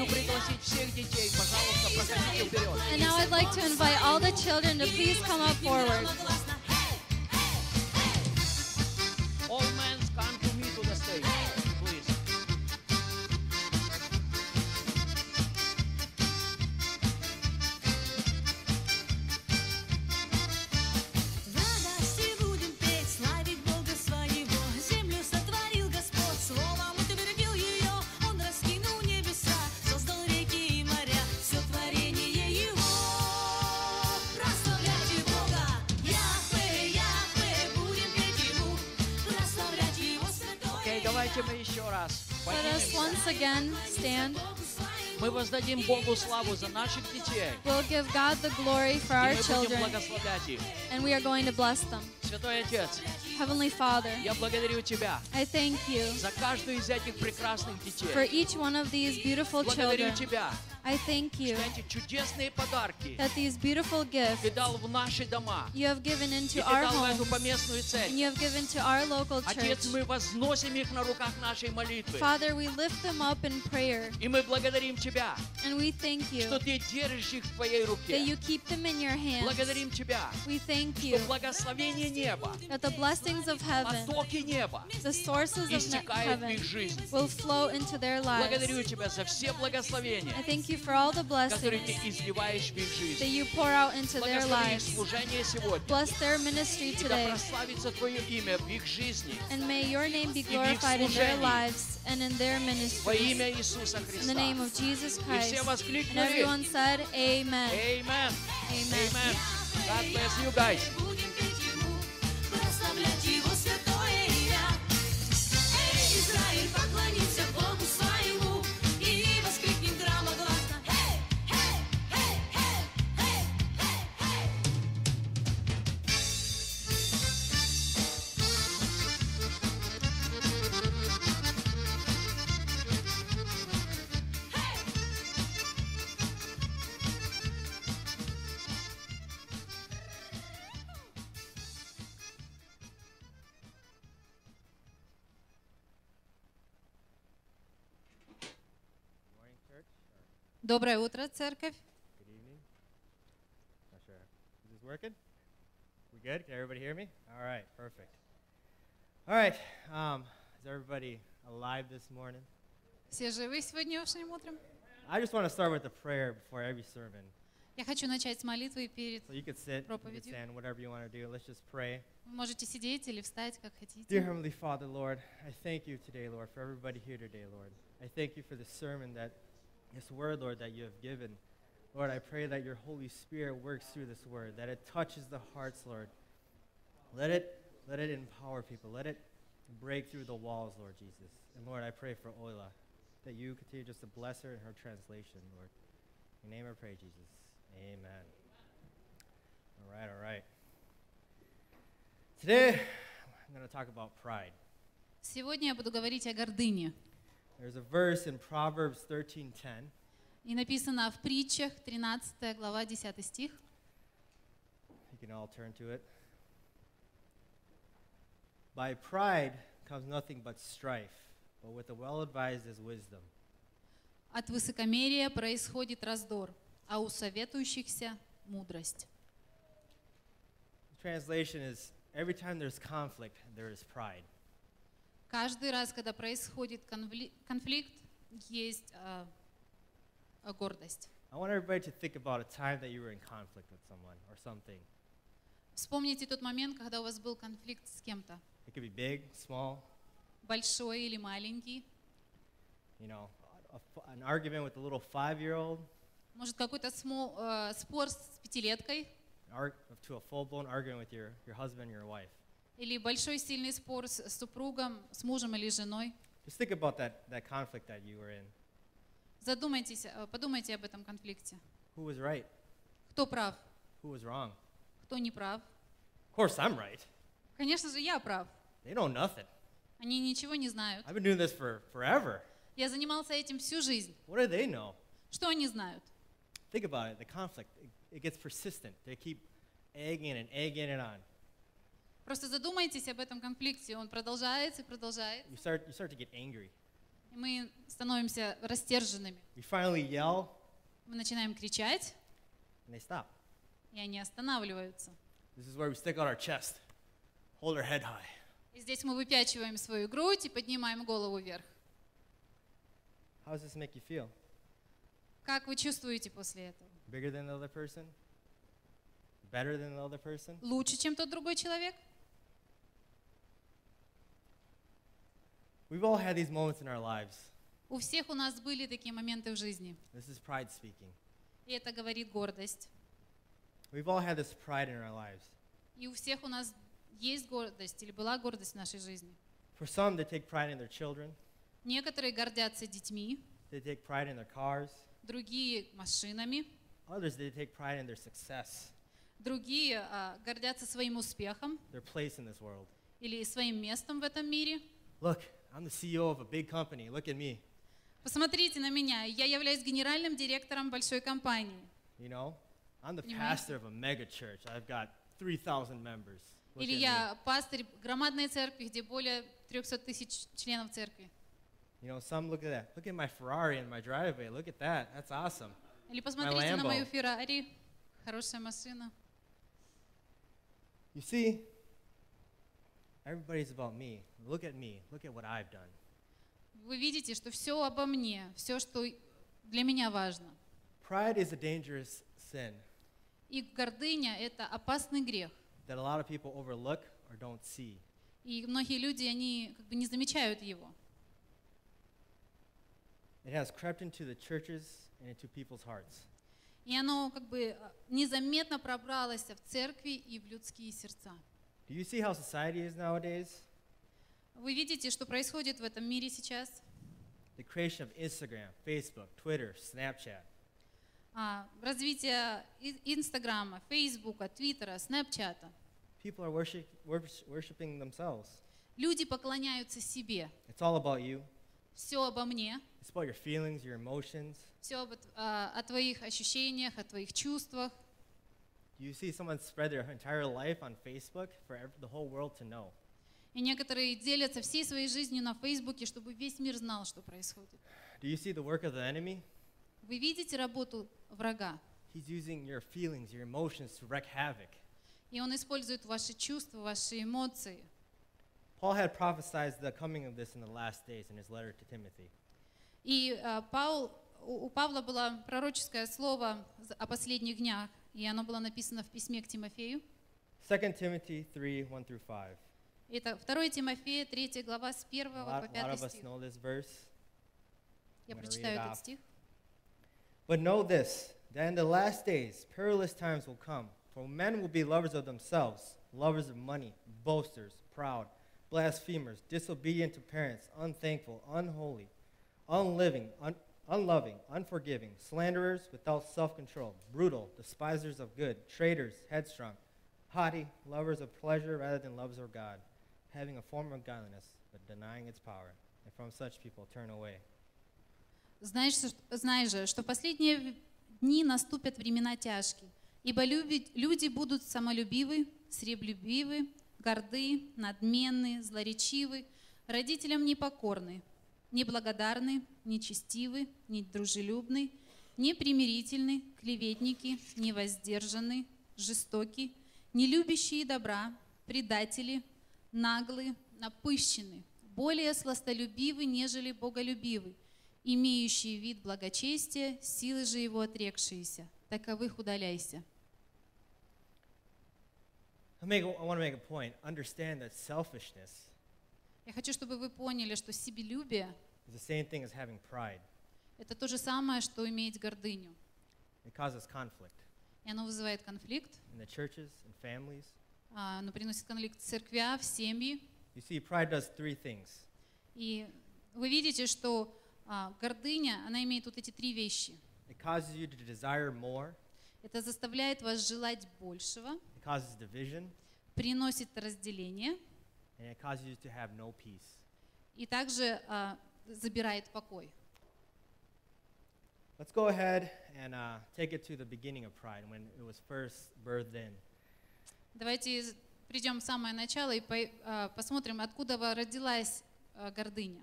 Хочу святое имя. пригласить всех детей. Пожалуйста, проходите вперед. And now I'd like to invite all the children to please come up forward. Мы воздадим Богу славу за наших детей. We'll give God the glory for И our мы будем children, благословлять их. and we are going to bless them. Святой Отец, Heavenly Father, я благодарю Тебя I thank you за каждую из этих прекрасных for детей. each one of these beautiful Благодарю children. Тебя, I thank you что эти чудесные подарки that these beautiful gifts Ты дал в наши дома. you have given И into Ты our дал в эту homes поместную and церковь. you have given to our local Отец, church. мы возносим их на руках нашей молитвы. Father, we lift them up in prayer И мы благодарим Тебя, and we thank you что Ты держишь их в Твоей that руке. you keep them in your hands. Благодарим Тебя, We thank что you благословение неба, that the blessings of heaven, потоки неба the sources of ne- истекают в их heaven, жизнь. will flow into their lives. Благодарю Тебя за все благословения, I thank you for all the которые blessings Ты изливаешь в их that жизнь. you pour out into their Благослови их lives. служение сегодня. Bless their ministry И да today. прославится Твое имя в их жизни. And may your name be И в их glorified in their служении. lives and in their Во ministry. имя Иисуса In the name Христа. of Jesus И Christ. все And воскликнули. everyone said, Amen. Amen. Amen. Amen. God bless you guys. Доброе утро, церковь. good evening. Not sure. Is this working? We good? Can everybody hear me? All right, perfect. All right. Um, is everybody alive this morning? Все живы сегодняшним утром? I just want to start with a prayer before every sermon. Я хочу начать с молитвы перед... So you could sit, you could Проповедью. stand, whatever you want to do. Let's just pray. Вы можете сидеть или встать, как Dear хотите. Heavenly Father, Lord, I thank you today, Lord, for everybody here today, Lord. I thank you for the sermon that, this word, Lord, that you have given. Lord, I pray that your Holy Spirit works through this word, that it touches the hearts, Lord. Let it, let it empower people. Let it break through the walls, Lord Jesus. And Lord, I pray for Oila, that you continue just to bless her in her translation, Lord. In your name I pray, Jesus. Amen. All right, all right. Today, I'm going to talk about pride. Сегодня я буду говорить о гордыне. There's a verse in Proverbs 13:10. И написано в притчах, 13 глава, 10 стих. You can all turn to it. By pride comes nothing but strife, but with the well-advised is wisdom. От высокомерия происходит раздор, а у советующихся – мудрость. The translation is every time there's conflict, there is pride. Каждый раз, когда происходит конфли- конфликт, есть а, а, гордость. I want everybody to think about a time that you were in conflict with someone or something. Вспомните тот момент, когда у вас был конфликт с кем-то, It could be big, small, большой или маленький. you know, a f an argument with a little five-year-old, Может, какой-то смол- э, спор с пятилеткой an arg- to a full-blown argument with your, your husband your wife. Или большой сильный спор с супругом, с мужем или женой. Just think about that, that conflict that you were in. Задумайтесь, э, подумайте об этом конфликте. Who was right? Кто прав, Who was wrong? кто не прав. Of course, I'm right. Конечно же, я прав. They know nothing. Они ничего не знают. I've been doing this for forever. Я занимался этим всю жизнь. What do they know? Что они знают? Think about it. The conflict, it, it gets persistent. They keep egging and egging it on. Просто задумайтесь об этом конфликте. Он продолжается и продолжает. You start, you start to get angry. И мы становимся растерженными. You finally yell, Мы начинаем кричать, and they stop. и они останавливаются. This is where we stick out our chest, hold our head high. И здесь мы выпячиваем свою грудь и поднимаем голову вверх. How does this make you feel? Как вы чувствуете после этого? Bigger than the other person? Better than the other person? Лучше, чем тот другой человек? We've all had these moments in our lives. У всех у нас были такие моменты в жизни. This is pride speaking. И это говорит гордость. We've all had this pride in our lives. И у всех у нас есть гордость или была гордость в нашей жизни. For some, they take pride in their children, Некоторые гордятся детьми, they take pride in their cars, другие машинами, others, they take pride in their success, другие а, гордятся своим успехом their place in this world. или своим местом в этом мире. Look, I'm the CEO of a big company. Look at me. Посмотрите на меня, я являюсь генеральным директором большой компании. You know, I'm the Понимаете? pastor of a mega church. I've got 3,000 members. Look Или at me. я пастырь громадной церкви, где более 300 тысяч членов церкви. You know, some look at that. Look at my Ferrari in my driveway. Look at that. That's awesome. Или посмотрите на Lambo. мою Феррари, хорошая машина. You see, everybody's about me. Look at me. Look at what I've done. Вы видите, что все обо мне, все, что для меня важно. Pride is a dangerous sin И гордыня — это опасный грех. that a lot of people overlook or don't see. И многие люди, они как бы не замечают его. It has crept into the churches and into people's hearts. И оно как бы а, незаметно пробралось в церкви и в людские сердца. Do you see how society is nowadays? Вы видите, что происходит в этом мире сейчас? The creation of Instagram, Facebook, Twitter, Snapchat. А, развитие Инстаграма, Фейсбука, Твиттера, Снэпчата. People are worship, worship, worshiping themselves. Люди поклоняются себе. It's all about you. Все обо мне, It's about your feelings, your emotions. все об, а, о твоих ощущениях, о твоих чувствах. You see someone spread their entire life on Facebook for the whole world to know? И некоторые делятся всей своей жизнью на Фейсбуке, чтобы весь мир знал, что происходит. Do you see the work of the enemy? Вы видите работу врага, He's using your feelings, your emotions to wreak havoc. и он использует ваши чувства, ваши эмоции. Paul had prophesied the coming of this in the last days in his letter to Timothy. И а, Паул, у Павла было пророческое слово о последних днях, и оно было написано в письме к Тимофею. 2 Timothy 3 1 through 5. Это 2 Тимофея, 3 глава, с 1 A по lot, a lot 5 of us стих. know this verse. Я I'm gonna read прочитаю it этот off. стих. But know this, that in the last days perilous times will come, for men will be lovers of themselves, lovers of money, boasters, proud, blasphemers, disobedient to parents, unthankful, unholy, unliving, un- unloving, unforgiving, slanderers, without self control, brutal, despisers of good, traitors, headstrong, haughty, lovers of pleasure rather than lovers of God, having a form of godliness, but denying its power. And from such people turn away. Знаешь, что- знаешь же, что в последние в- дни наступят времена тяжкие, ибо люби- люди будут самолюбивы, сребролюбивы, горды, надменны, злоречивы, родителям непокорны, неблагодарны, нечестивы, недружелюбны, непримирительны, клеветники, невоздержаны, жестоки, нелюбящие добра, предатели, наглы, напыщены, более сластолюбивы, нежели боголюбивы, имеющие вид благочестия, силы же его отрекшиеся. Таковых удаляйся. I, make, I want to make a point. Understand that selfishness Я хочу, чтобы вы поняли, что себелюбие is the same thing as having pride. – это то же самое, что иметь гордыню. It causes conflict И оно вызывает конфликт, in the churches and families. а, оно приносит конфликт в церквя, в семьи. You see, pride does three things И вы видите, что а, гордыня, она имеет вот эти три вещи. it causes you to desire more, Это заставляет вас желать большего, it causes division, приносит разделение and it causes you to have no peace. и также а, забирает покой. Let's go ahead and uh, take it to the beginning of pride when it was first birthed in. Давайте придем в самое начало и по- а, посмотрим, откуда родилась а, гордыня.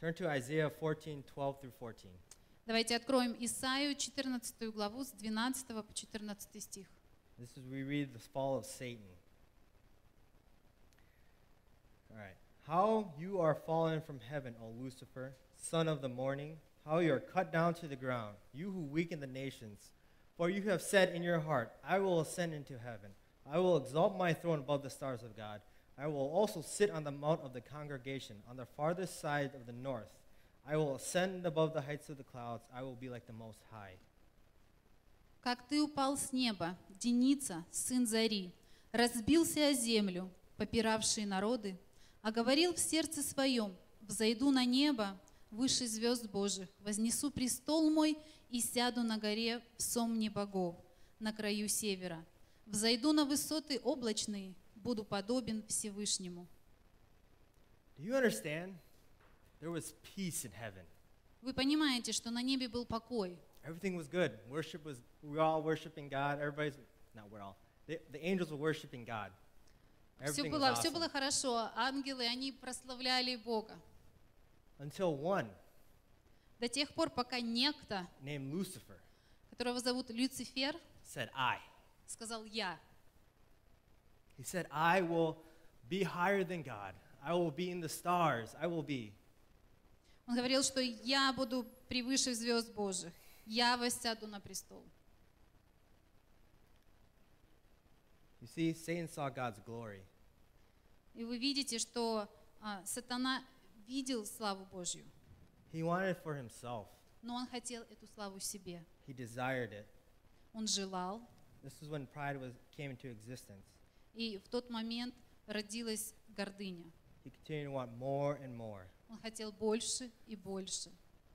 Turn to Isaiah 14 12 through 14. Давайте откроем Исаию 14 главу с 12 по 14 стих. This is we read the fall of Satan. All right. How you are fallen from heaven, O Lucifer, son of the morning, how you are cut down to the ground, you who weaken the nations. For you have said in your heart, I will ascend into heaven. I will exalt my throne above the stars of God. I will also sit on the mount of the congregation, on the farthest side of the north. I will ascend above the heights of the clouds. I will be like the Most High. Как ты упал с неба, Деница, сын Зари, разбился о землю, попиравшие народы, А говорил в сердце своем, взойду на небо, выше звезд Божьих, вознесу престол мой и сяду на горе в сомне богов, на краю севера. Взойду на высоты облачные, буду подобен Всевышнему. Do you understand? There was peace in heaven. Вы понимаете, что на небе был покой. Everything was good. Worship was, we were all worshiping God. Everybody's, not we're all, the, the angels were worshiping God. Все было, все awesome. было хорошо. Ангелы, они прославляли Бога. Until one До тех пор, пока некто, named Lucifer которого зовут Люцифер, said, I. сказал «Я». He said, I will be higher than God. I will be in the stars. I will be. Он говорил, что «Я буду превыше звезд Божьих, я воссяду на престол». You see, Satan saw God's glory. И вы видите, что а, сатана видел славу Божью, He wanted it for himself. но он хотел эту славу себе. He desired it. Он желал, This is when pride was, came into existence. и в тот момент родилась гордыня. He continued to want more and more. Он хотел больше и больше.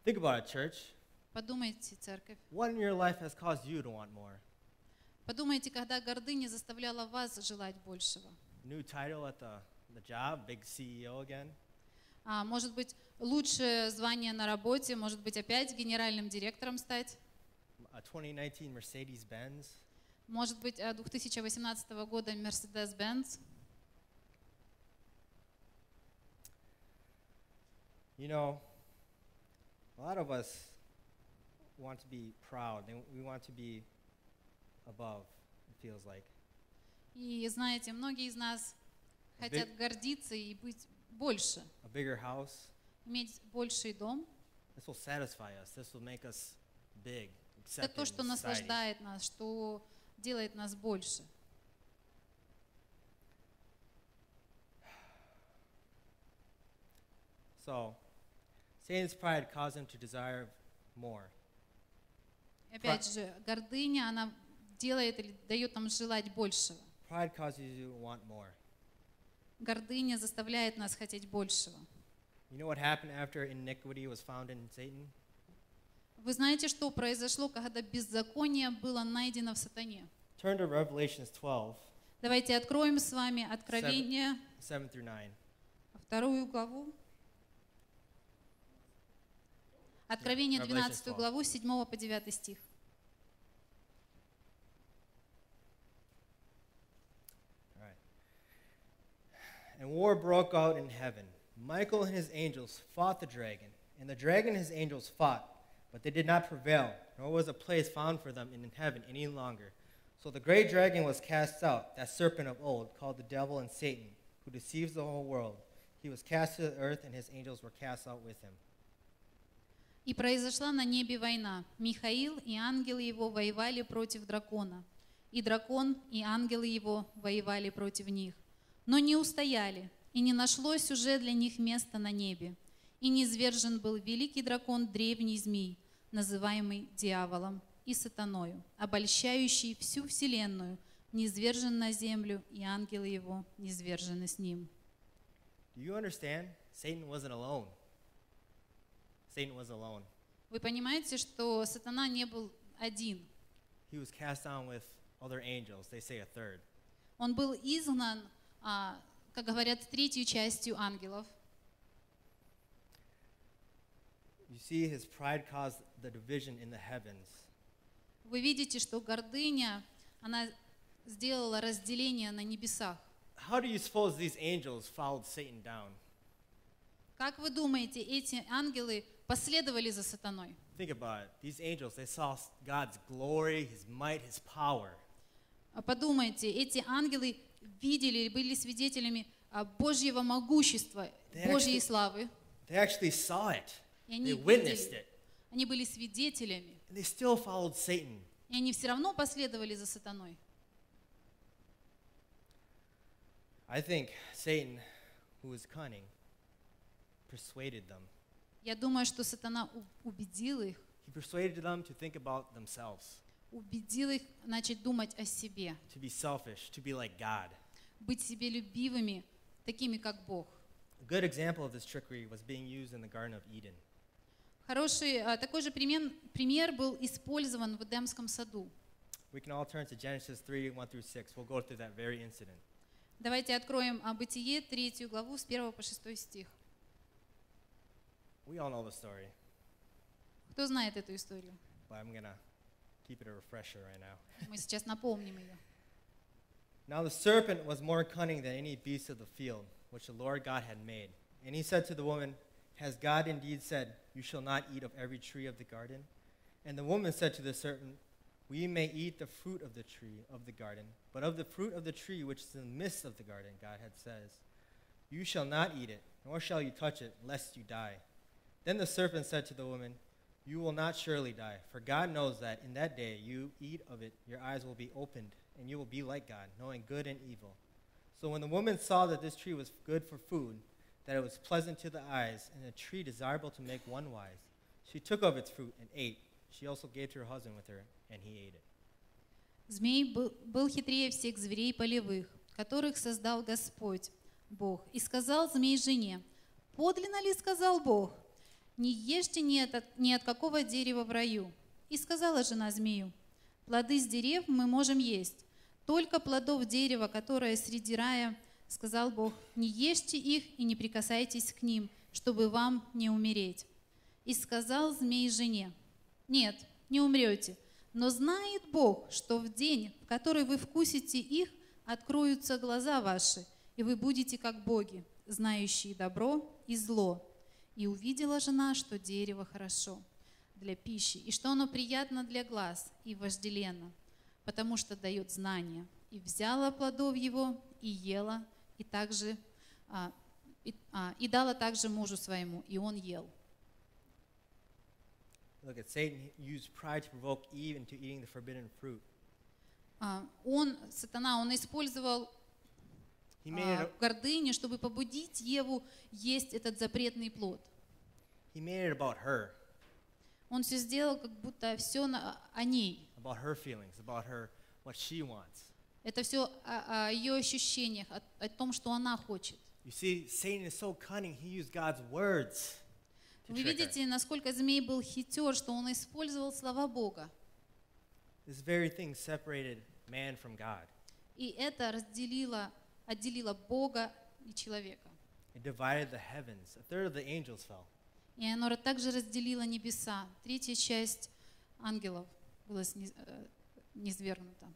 Think about it, church. Подумайте, церковь, What in your life has caused you to want more? подумайте, когда гордыня заставляла вас желать большего. New title at the, the job, big CEO again? А, может быть, лучшее звание на работе, может быть, опять генеральным директором стать. A 2019 Mercedes-Benz? Может быть, а, 2018 года Mercedes-Benz. You know, a lot of us want to be proud and we want to be above, it feels like. И знаете, многие из нас хотят big- гордиться и быть больше, A bigger house. иметь больший дом. This will satisfy us. This will make us big, Это то, что наслаждает нас, что делает нас больше. So, Satan's pride caused him to desire more. Опять же, гордыня, она делает или дает нам желать большего. Pride causes you to want more. Гордыня заставляет нас хотеть большего. You know what happened after iniquity was found in Satan? Вы знаете, что произошло, когда беззаконие было найдено в сатане? Turn to Revelations 12, Давайте откроем с вами Откровение, 7 through 9. вторую главу. Откровение, Revelation 12 12. главу, 7 по 9 стих. And war broke out in heaven. Michael and his angels fought the dragon, and the dragon and his angels fought, but they did not prevail, nor was a place found for them in heaven any longer. So the great dragon was cast out, that serpent of old, called the devil and Satan, who deceives the whole world. He was cast to the earth, and his angels were cast out with him. И произошла на небе война. Михаил и ангелы его воевали против дракона. И дракон и ангелы его воевали против них. Но не устояли, и не нашлось уже для них места на небе. И низвержен был великий дракон, древний змей, называемый дьяволом и сатаною, обольщающий всю вселенную, низвержен на землю, и ангелы его низвержены с ним. Do you understand? Satan wasn't alone. Satan was alone. Вы понимаете, что сатана не был один. He was cast down with other angels. They say a third. Он был изгнан, как говорят, третьей частью ангелов. You see, his pride caused the division in the heavens. Вы видите, что гордыня, она сделала разделение на небесах. How do you suppose these angels followed Satan down? Как вы думаете, эти ангелы последовали за сатаной? Think about it. These angels, they saw God's glory, his might, his power. А Подумайте, эти ангелы видели или были свидетелями а, Божьего могущества, They Божьей actually- славы. They actually saw it. И они They witnessed видели, it. они были свидетелями. And they still followed Satan. И они все равно последовали за сатаной. I think Satan, who was cunning, persuaded them. Я думаю, что сатана убедил их, He persuaded them to think about themselves, убедил их начать думать о себе, to be selfish, to be like God. быть себелюбивыми, такими как Бог. A good example of this trickery was being used in the Garden of Eden. Хороший, а, такой же пример, пример был использован в Эдемском саду. We can all turn to Genesis 3 1 through 6. We'll go through that very incident. Давайте откроем а, Бытие, третью главу, с 1 по 6 стих. We all know the story, Кто знает эту историю? but I'm to keep it a refresher right now. Мы сейчас напомним ее. Now the serpent was more cunning than any beast of the field which the Lord God had made. And he said to the woman, Has God indeed said, You shall not eat of every tree of the garden? And the woman said to the serpent, We may eat the fruit of the tree of the garden, but of the fruit of the tree which is in the midst of the garden, God had says, You shall not eat it, nor shall you touch it, lest you die. Then the serpent said to the woman, You will not surely die, for God knows that in that day you eat of it, your eyes will be opened, and you will be like God, knowing good and evil. So when the woman saw that this tree was good for food, that it was pleasant to the eyes, and a tree desirable to make one wise, she took of its fruit and ate. She also gave to her husband with her, and he ate it. Змей был, был хитрее всех зверей полевых, которых создал Господь, Бог. И сказал змей жене, подлинно ли сказал Бог, не ешьте ни от, ни от какого дерева в раю. И сказала жена змею, плоды с дерев мы можем есть, только плодов дерева, которое среди рая, сказал Бог, не ешьте их и не прикасайтесь к ним, чтобы вам не умереть. И сказал змей жене, нет, не умрете, но знает Бог, что в день, в который вы вкусите их, откроются глаза ваши, и вы будете как боги, знающие добро и зло. И увидела жена, что дерево хорошо для пищи, и что оно приятно для глаз и вожделенно, потому что дает знания. И взяла плодов его, и ела, и также а, и, а, и дала также мужу своему, и он ел. Look at Satan used pride to provoke Eve into eating the forbidden fruit. А, Он, сатана, он использовал It, а, гордыню, чтобы побудить Еву есть этот запретный плод. he made it about her, Он все сделал, как будто все о ней. about her feelings, about her, what she wants. Это все о, о ее ощущениях, о, о том, что она хочет. You see, Satan is so cunning, he used God's words to Вы видите, насколько змей был хитер, что он использовал слова Бога. This very thing separated man from God. И это разделило, отделило Бога и человека. It divided the heavens. A third of the angels fell. И оно также разделило небеса. Третья часть ангелов была э, низвергнута.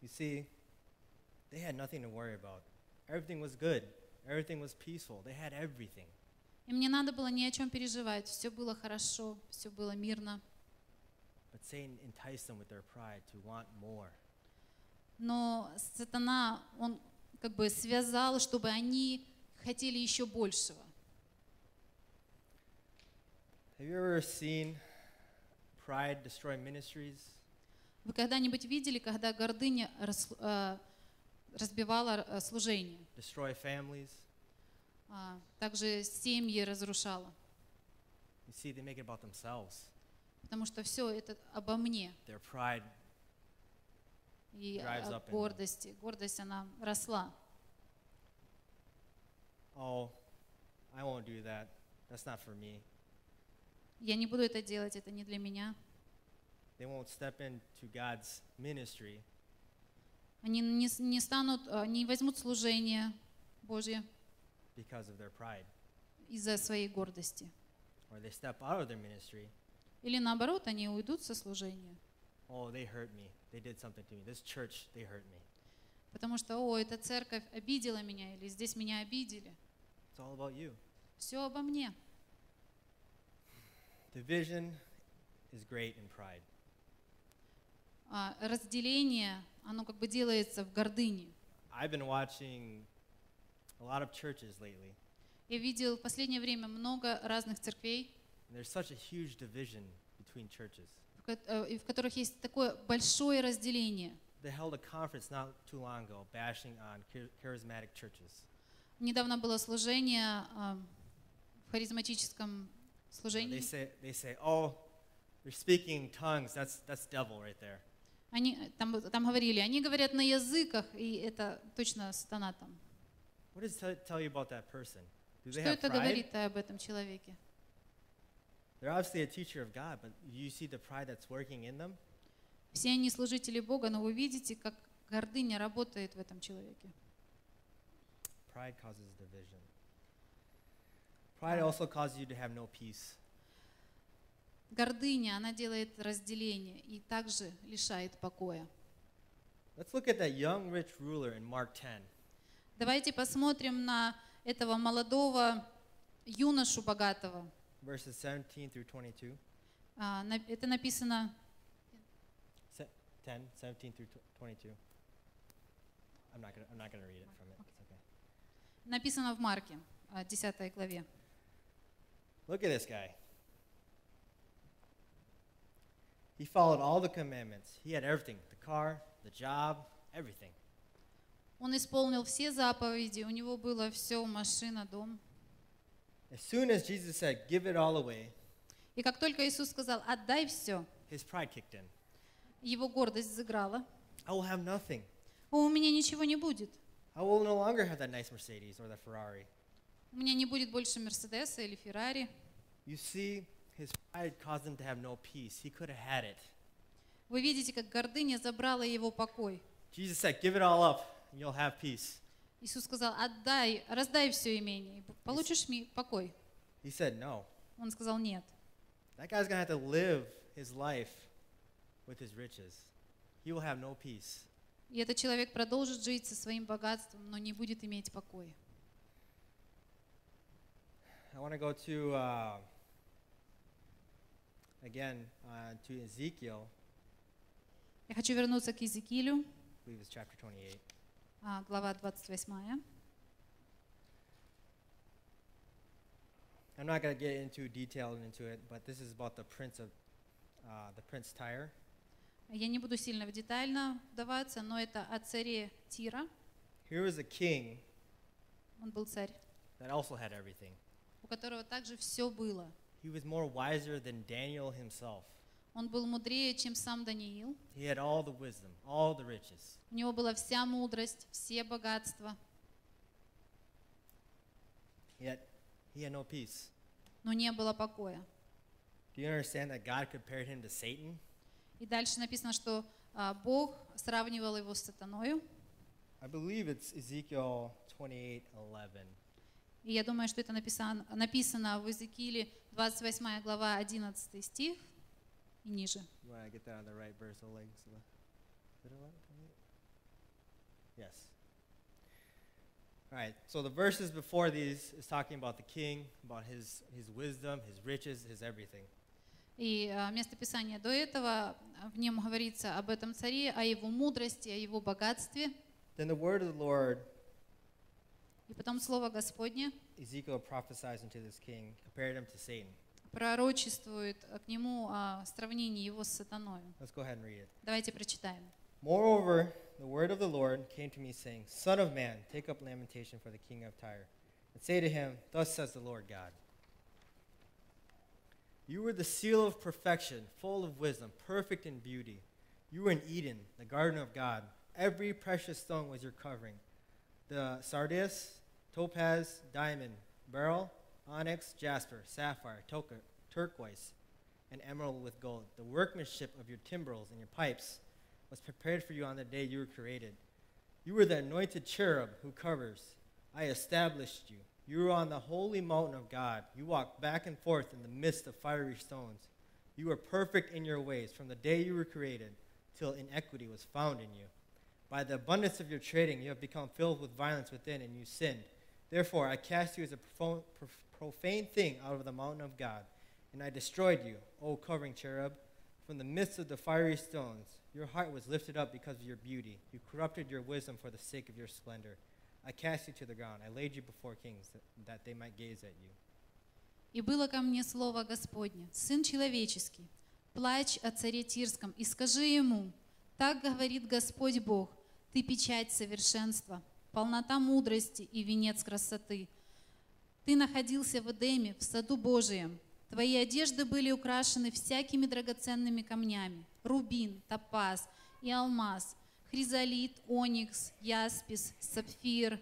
You see, they had nothing to worry about. Everything was good. Everything was peaceful. They had everything. Им не надо было ни о чем переживать. Все было хорошо, все было мирно. But Satan enticed them with their pride to want more. Но сатана, он как бы связал, чтобы они хотели еще большего. Have you ever seen pride destroy ministries? Вы когда-нибудь видели, когда гордыня рас- э, разбивала э, служение? Destroy families? А, Также семьи разрушала. You see, they make it about themselves. Потому что все это обо мне. Their pride И them. гордости. Гордость, она росла. oh, I won't do that. That's not for me. Я не буду это делать, это не для меня. They won't step into God's ministry Они не, не станут, э, не возьмут служение Божье because of their pride. из-за своей гордости. Or they step out of their ministry. Или наоборот, они уйдут со служения. Oh, they hurt me. They did something to me. This church, they hurt me. Потому что, о, эта церковь обидела меня, или здесь меня обидели. It's all about you. Все обо мне. Division is great in pride. А разделение, оно как бы делается в гордыне. I've been watching a lot of churches lately. Я видел в последнее время много разных церквей, And there's such a huge division between churches. В э, которых есть такое большое разделение. They held a conference not too long ago bashing on char- charismatic churches. Недавно было служение а, в харизматическом They служении. say, they say, oh, they're speaking in tongues. That's, that's devil right there. Они там, там говорили, они говорят на языках, и это точно сатана там. What does it tell you about that person? Do they Что have это pride? говорит об этом человеке? They're obviously a teacher of God, but you see the pride that's working in them? Все они служители Бога, но вы видите, как гордыня работает в этом человеке. Pride causes division. Pride also causes you to have no peace. Гордыня, она делает разделение и также лишает покоя. Let's look at that young rich ruler in Mark 10. Давайте посмотрим на этого молодого юношу богатого. verses 17 through 22. Uh, на- это написано, 10, 17 through 22. I'm not gonna. I'm not gonna read it from it. It's okay. написано в Марке, а, 10 главе. Look at this guy. He followed all the commandments. He had everything: the car, the job, everything. Он исполнил все заповеди, у него было все, машина, дом. As soon as Jesus said, Give it all away, И как только Иисус сказал, отдай все, his pride kicked in. его гордость взыграла. I will have nothing. У меня ничего не будет. I will no longer have that nice Mercedes or that Ferrari. У меня не будет больше Мерседеса или Феррари. You see, his pride caused him to have no peace. He could have had it. Вы видите, как гордыня забрала его покой. Jesus said, Give it all up, and you'll have peace. Иисус сказал, отдай, раздай все имение, получишь ми- покой. He said, No. Он сказал, нет. That guy's to have to live his life with his riches. He will have no peace. И этот человек продолжит жить со своим богатством, но не будет иметь покоя. I want to go to, uh, again, uh, to Ezekiel, Я хочу вернуться к Иезекиилю, I believe it's chapter 28. А, глава 28. I'm not going to get into detail into it, but this is about the prince of, uh, the prince Tyre. Я не буду сильно в детально вдаваться, но это о царе Тира. Here was a king Он был царь, that also had everything. у которого также все было. He was more wiser than Daniel himself. Он был мудрее, чем сам Даниил. He had all the wisdom, all the riches. У него была вся мудрость, все богатства, Yet he had no peace. но не было покоя. Do you understand that God compared him to Satan? И дальше написано, что а, Бог сравнивал его с сатаною. I believe it's Ezekiel 28:11. И я думаю, что это написано, написано в Иезекииле 28 глава 11 стих и ниже. You want to get that on the right verse, Oleg? So the- Is it 11, 28? Yes. All right. So the verses before these is talking about the king, about his his wisdom, his riches, his everything. И а, место Писания до этого, а, в нем говорится об этом царе, о его мудрости, о его богатстве. Then the word of the Lord, И потом Слово Господне Ezekiel prophesies into this king, compared him to Satan. пророчествует а, к нему о сравнении его с сатаной. Let's go ahead and read it. Давайте прочитаем. Moreover, the word of the Lord came to me, saying, Son of man, take up lamentation for the king of Tyre, and say to him, Thus says the Lord God. You were the seal of perfection, full of wisdom, perfect in beauty. You were in Eden, the garden of God. Every precious stone was your covering the sardius, topaz, diamond, beryl, onyx, jasper, sapphire, turquoise, and emerald with gold. The workmanship of your timbrels and your pipes was prepared for you on the day you were created. You were the anointed cherub who covers. I established you. You were on the holy mountain of God. You walked back and forth in the midst of fiery stones. You were perfect in your ways from the day you were created till inequity was found in you. By the abundance of your trading, you have become filled with violence within, and you sinned. Therefore, I cast you as a profane, prof- profane thing out of the mountain of God, and I destroyed you, O covering cherub, from the midst of the fiery stones. Your heart was lifted up because of your beauty. You corrupted your wisdom for the sake of your splendor. I cast you to the ground. I laid you before kings, that, that they might gaze at you. «И было ко мне слово Господне, Сын человеческий, плачь о царе Тирском и скажи ему, так говорит Господь Бог, ты печать совершенства, полнота мудрости и венец красоты. Ты находился в Эдеме, в саду Божием. Твои одежды были украшены всякими драгоценными камнями, рубин, топаз и алмаз, хризолит, оникс, яспис, сапфир,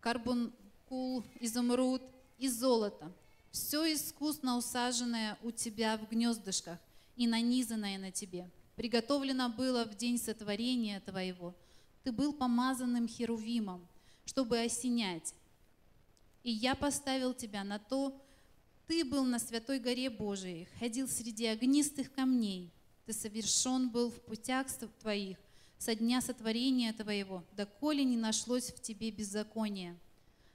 карбункул, изумруд и золото. Все искусно усаженное у тебя в гнездышках и нанизанное на тебе. Приготовлено было в день сотворения твоего. Ты был помазанным херувимом, чтобы осенять. И я поставил тебя на то, ты был на святой горе Божией, ходил среди огнистых камней. Ты совершен был в путях твоих со дня сотворения твоего, доколе не нашлось в тебе беззакония.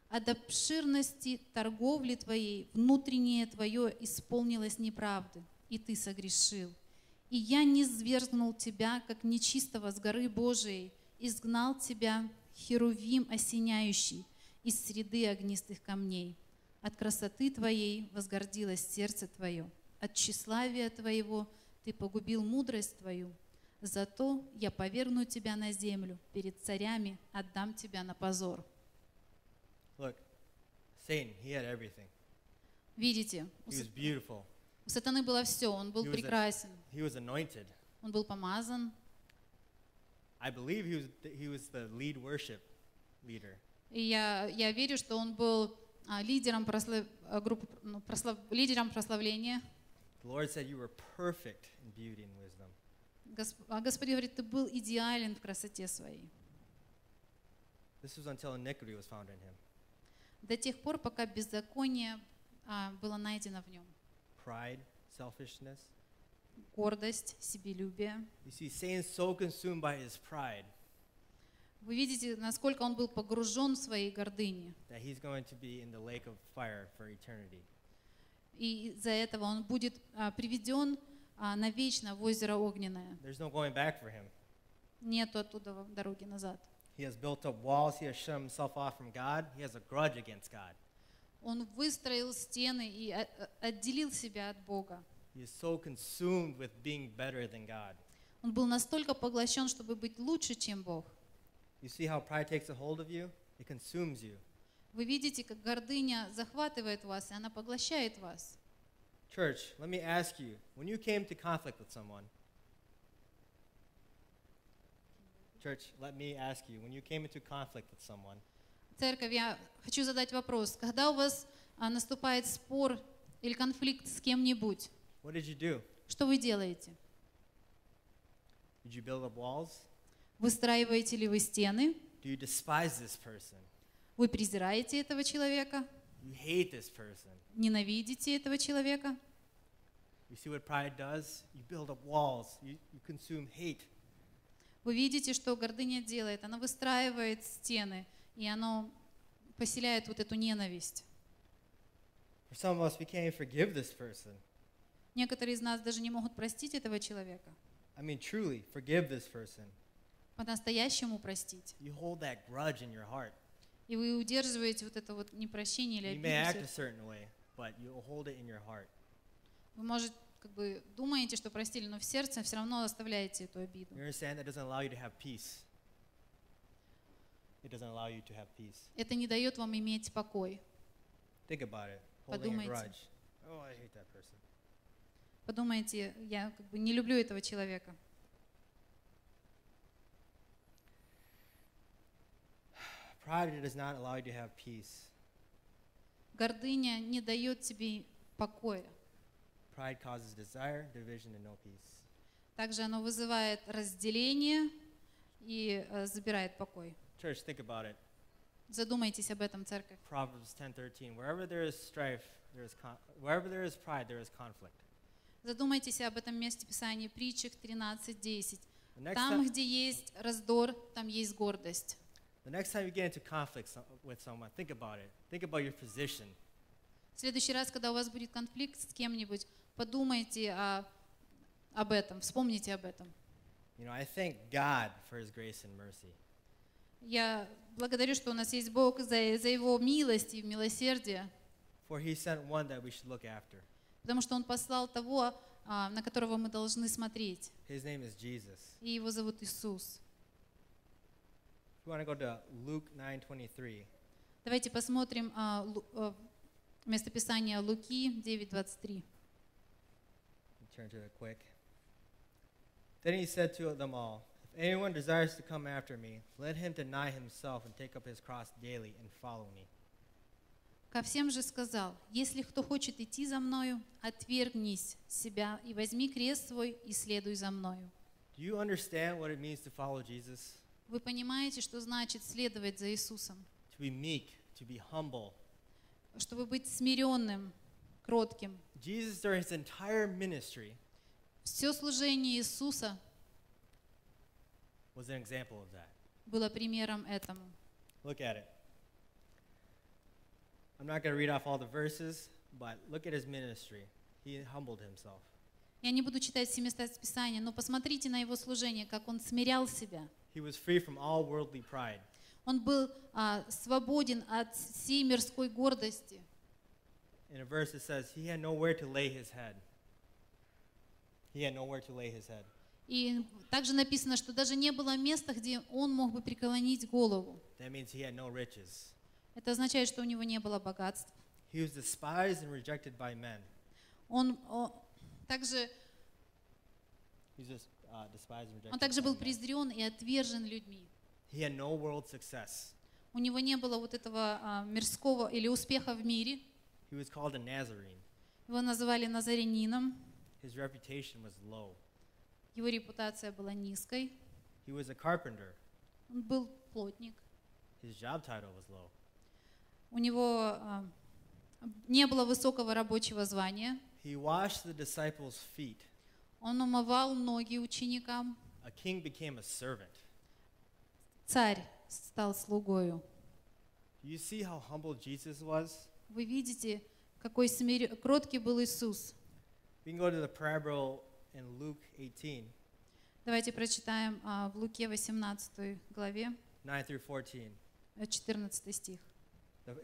От обширности торговли твоей внутреннее твое исполнилось неправды, и ты согрешил. И я не свергнул тебя, как нечистого с горы Божией, изгнал тебя, херувим осеняющий, из среды огнистых камней. От красоты твоей возгордилось сердце твое, от тщеславия твоего ты погубил мудрость твою. Зато я поверну тебя на землю, перед царями отдам тебя на позор. Look, Satan, he had everything. Видите, у, He was beautiful. у сатаны было все, он был He was, a- прекрасен, he was anointed. он был помазан. I believe he was, he was the lead worship leader. И я, я верю, что он был а, лидером, прослав- а, группы, ну, прослав- лидером прославления. The Lord said you were perfect in beauty and wisdom. А Господь говорит, ты был идеален в красоте своей. This was until iniquity was found in him. До тех пор, пока беззаконие а, было найдено в нем. Pride, selfishness. Гордость, себелюбие. You see, Satan's so consumed by his pride Вы видите, насколько он был погружен в своей гордыне. И из-за этого он будет а, приведен а, навечно в озеро Огненное. No. Нету оттуда дороги назад. He has built up walls. He has shut himself off from God. He has a grudge against God. Он выстроил стены и а- а- отделил себя от Бога. He is so consumed with being better than God. Он был настолько поглощен, чтобы быть лучше, чем Бог. You see how pride takes a hold of you? It consumes you. Вы видите, как гордыня захватывает вас, и она поглощает вас. Church, let me ask you when you came to conflict with someone, Church, let me ask you when you came into conflict with someone, Церковь, я хочу задать вопрос. Когда у вас а, наступает спор или конфликт с кем-нибудь, what did you do? что вы делаете? Did you build up walls? Выстраиваете ли вы стены? Do you despise this person? Вы презираете этого человека? You hate this person. Ненавидите этого человека? You see what pride does? You build up walls, you, you consume hate. Вы видите, что гордыня делает? Она выстраивает стены, и оно поселяет вот эту ненависть. For some of us, we can't even forgive this person. Некоторые из нас даже не могут простить этого человека. I mean, truly, forgive this person. По-настоящему простить. You hold that grudge in your heart. И вы удерживаете вот это вот непрощение или You may act обиду. a certain way, but you hold it in your heart. Вы, может, как бы думаете, что простили, но в сердце все равно оставляете эту обиду. You understand that doesn't allow you to have peace. It doesn't allow you to have peace. Это не дает вам иметь покой. Think about it. Holding a Подумайте. grudge. Oh, I hate that person. Подумайте, я как бы не люблю этого человека. Pride does not allow you to have peace. Гордыня не дает тебе покоя. Pride causes desire, division, and no peace. Также оно вызывает разделение и э, забирает покой. Church, think about it. Задумайтесь об этом, церковь. Proverbs 10:13. Wherever there is strife, there is wherever there is pride, there is conflict. Задумайтесь об этом месте Писания, притчах 13.10. The next, Там, где есть раздор, там есть гордость. The next time you get into conflict with someone, think about it. Think about your position. В следующий раз, когда у вас будет конфликт с кем-нибудь, подумайте о- об этом, вспомните об этом. You know, I thank God for His grace and mercy. Я благодарю, что у нас есть Бог за, за Его милость и милосердие, For He sent one that we should look after. потому что Он послал того, а, на которого мы должны смотреть. His name is Jesus. И Его зовут Иисус. If you want to go to Luke 9:23, Давайте посмотрим а, Лу- а, местописание Луки 9.23. turn to it quick. Then he said to them all, If anyone desires to come after me, let him deny himself and take up his cross daily and follow me. Ко всем же сказал, если кто хочет идти за мною, отвергнись себя и возьми крест свой и следуй за мною. Do you understand what it means to follow Jesus? Вы понимаете, что значит следовать за Иисусом? To be meek, to be humble. Чтобы быть смиренным, кротким. Jesus, during his entire ministry, Все служение Иисуса was an example of that. было примером этому. Look at it. I'm not going to read off all the verses, but look at his ministry. He humbled himself. Я не буду читать все места из Писания, но посмотрите на его служение, как он смирял себя. He was free from all worldly pride. Он был а, свободен от всей мирской гордости. In a verse it says, he had nowhere to lay his head. He had nowhere to lay his head. И также написано, что даже не было места, где он мог бы преклонить голову. That means he had no riches. Это означает, что у него не было богатств. He was despised and rejected by men. Он о, также, He was just uh, он также был презрен и отвержен людьми. He had no world success. У него не было вот этого а, мирского или успеха в мире. He was called a Nazarene. Его называли Назарянином. His reputation was low. Его репутация была низкой. He was a carpenter. Он был плотник. His job title was low. У него а, не было высокого рабочего звания. He washed the disciples' feet. Он умывал ноги ученикам. A king became a servant. Царь стал слугою. Do you see how humble Jesus was? Вы видите, какой смир... кроткий был Иисус. We can go to the parable in Luke 18, Давайте прочитаем а, в Луке 18 главе, 9 through 14. э, 14 стих.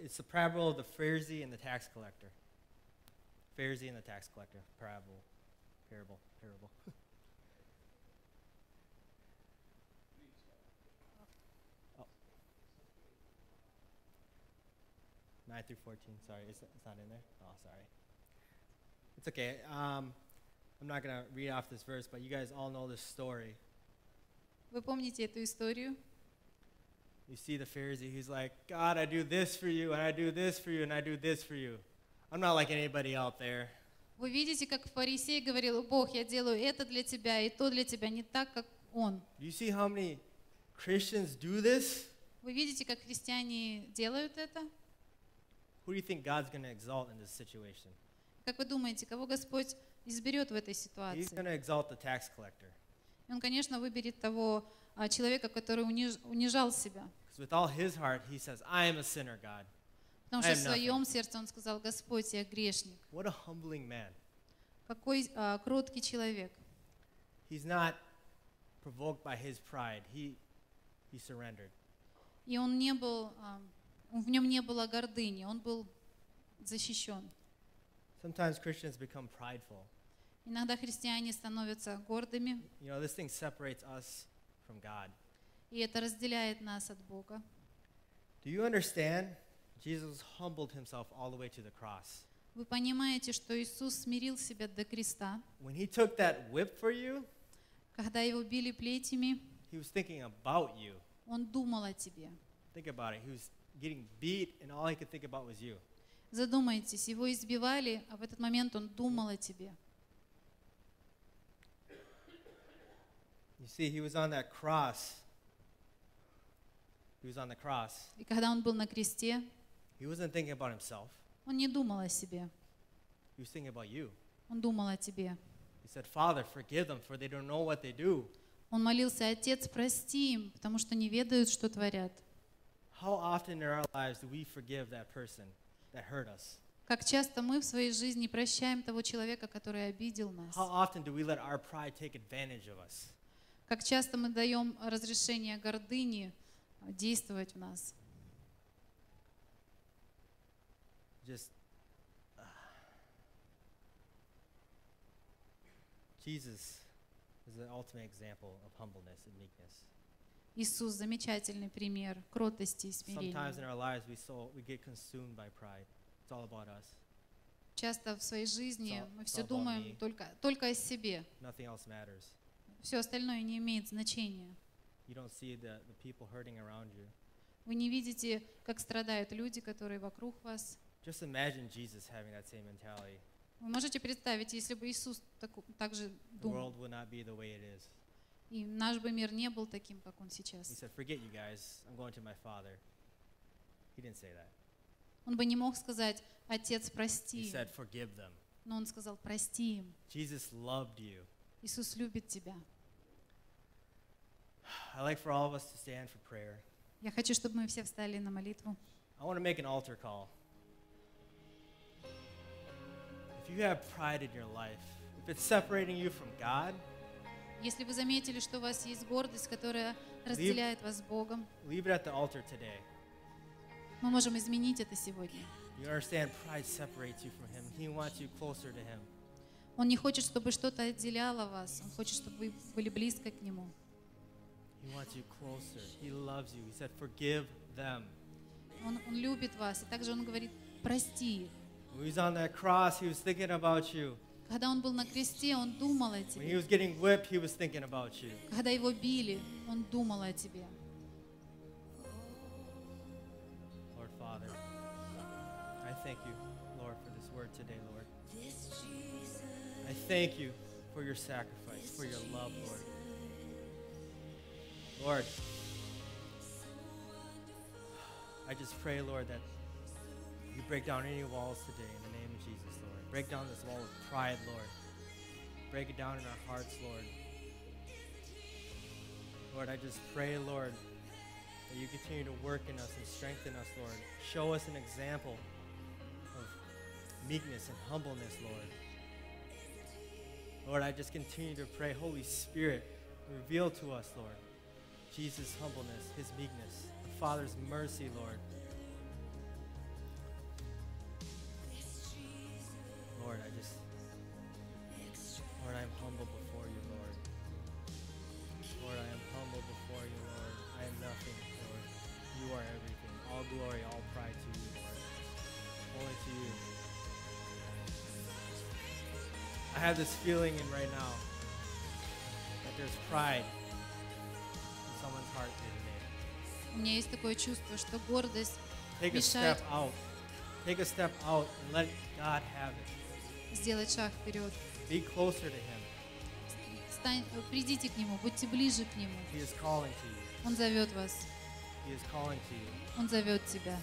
It's the parable of the Pharisee and the tax collector. Pharisee and the tax collector. Parable. Parable. Parable. oh. 9 through 14. Sorry, it's, it's not in there? Oh, sorry. It's okay. Um, I'm not going to read off this verse, but you guys all know this story. Вы помните эту историю? You see the Pharisee, he's like, God, I do this for you, and I do this for you, and I do this for you. I'm not like anybody out there. Вы видите, как фарисей говорил, Бог, я делаю это для тебя и то для тебя, не так, как он. You see how many Christians do this? Вы видите, как христиане делают это? Who do you think God's going to exalt in this situation? Как вы думаете, кого Господь изберет в этой He's ситуации? going to exalt the tax collector. Он, конечно, выберет того а, человека, который униж- унижал себя. Because with all his heart, he says, I am a sinner, God. Потому что в своем сердце он сказал, Господь, я грешник. What a humbling man. Какой а, кроткий человек. He's not provoked by his pride. He, he surrendered. И он не был, а, в нем не было гордыни, он был защищен. Sometimes Christians become prideful. Иногда христиане становятся гордыми, You know, this thing separates us from God. и это разделяет нас от Бога. Do you understand? Jesus humbled himself all the way to the cross. Вы понимаете, что Иисус смирил себя до креста. When he took that whip for you, Когда его били плетями, he was thinking about you. он думал о тебе. Think about it. He was getting beat, and all he could think about was you. Задумайтесь, его избивали, а в этот момент он думал о тебе. You see, he was on that cross. He was on the cross. И когда он был на кресте, He wasn't thinking about himself. он не думал о себе, He was thinking about you. он думал о тебе. He said, Father, forgive them, for they don't know what they do. Он молился, Отец, прости им, потому что не ведают, что творят. How often in our lives do we forgive that person that hurt us? Как часто мы в своей жизни прощаем того человека, который обидел нас. How often do we let our pride take advantage of us? Как часто мы даем разрешение гордыни а, действовать в нас. Just uh, Jesus is the ultimate example of humbleness and meekness. Иисус замечательный пример кротости и Sometimes in смирения. our lives we so we get consumed by pride. It's all about us. Часто в своей жизни мы все думаем только, только о себе. Nothing else matters. Все остальное не имеет значения. You don't see the, the people hurting around you. Вы не видите, как страдают люди, которые вокруг вас. Just imagine Jesus having that same mentality. Вы можете представить, если бы Иисус так, так же The думал, world would not be the way it is. и наш бы мир не был таким, как он He сейчас. said, Forget you guys, I'm going to my Father. He didn't say that. Он бы не мог сказать, Отец, He прости, им». said, Forgive them. но он сказал, прости им. Jesus loved you. Иисус любит тебя. I'd like for all of us to stand for prayer. Я хочу, чтобы мы все встали на молитву. I want to make an altar call. If you have pride in your life, if it's separating you from God, Если вы заметили, что у вас есть гордость, которая разделяет вас с Богом, leave it at the altar today. мы можем изменить это сегодня. You understand pride separates you from Him. He wants you closer to Him. Он не хочет, чтобы что-то отделяло вас. Он хочет, чтобы вы были близко к Нему. He wants you closer. He loves you. He said, Forgive them. Он, он любит вас. И также Он говорит, прости их. When he was on that cross, He was thinking about you. Когда Он был на кресте, Он думал о When he тебе. was getting whipped, He was thinking about you. Когда Его били, Он думал о тебе. Lord Father, I thank you, Lord, for this word today, Lord. I thank you for your sacrifice, for your love, Lord. Lord, I just pray, Lord, that you break down any walls today in the name of Jesus, Lord. Break down this wall of pride, Lord. Break it down in our hearts, Lord. Lord, I just pray, Lord, that you continue to work in us and strengthen us, Lord. Show us an example of meekness and humbleness, Lord. Lord, I just continue to pray, Holy Spirit, reveal to us, Lord, Jesus' humbleness, his meekness, the Father's mercy, Lord. Lord, I just, Lord, I am humble before you, Lord. Lord, I am humble before you, Lord. I am nothing, Lord. You are everything. All glory, all pride to you, Lord. Only to you. I have this feeling in right now that there's pride in someone's heart here today. У меня есть такое чувство, что гордость Take a мешает step out. Take a step out and let God have it. Сделать шаг вперед. Be closer to Him. Стань, придите к Нему, будьте ближе к Нему. He is calling to you. Он зовет вас, He is calling to you. Он зовет тебя.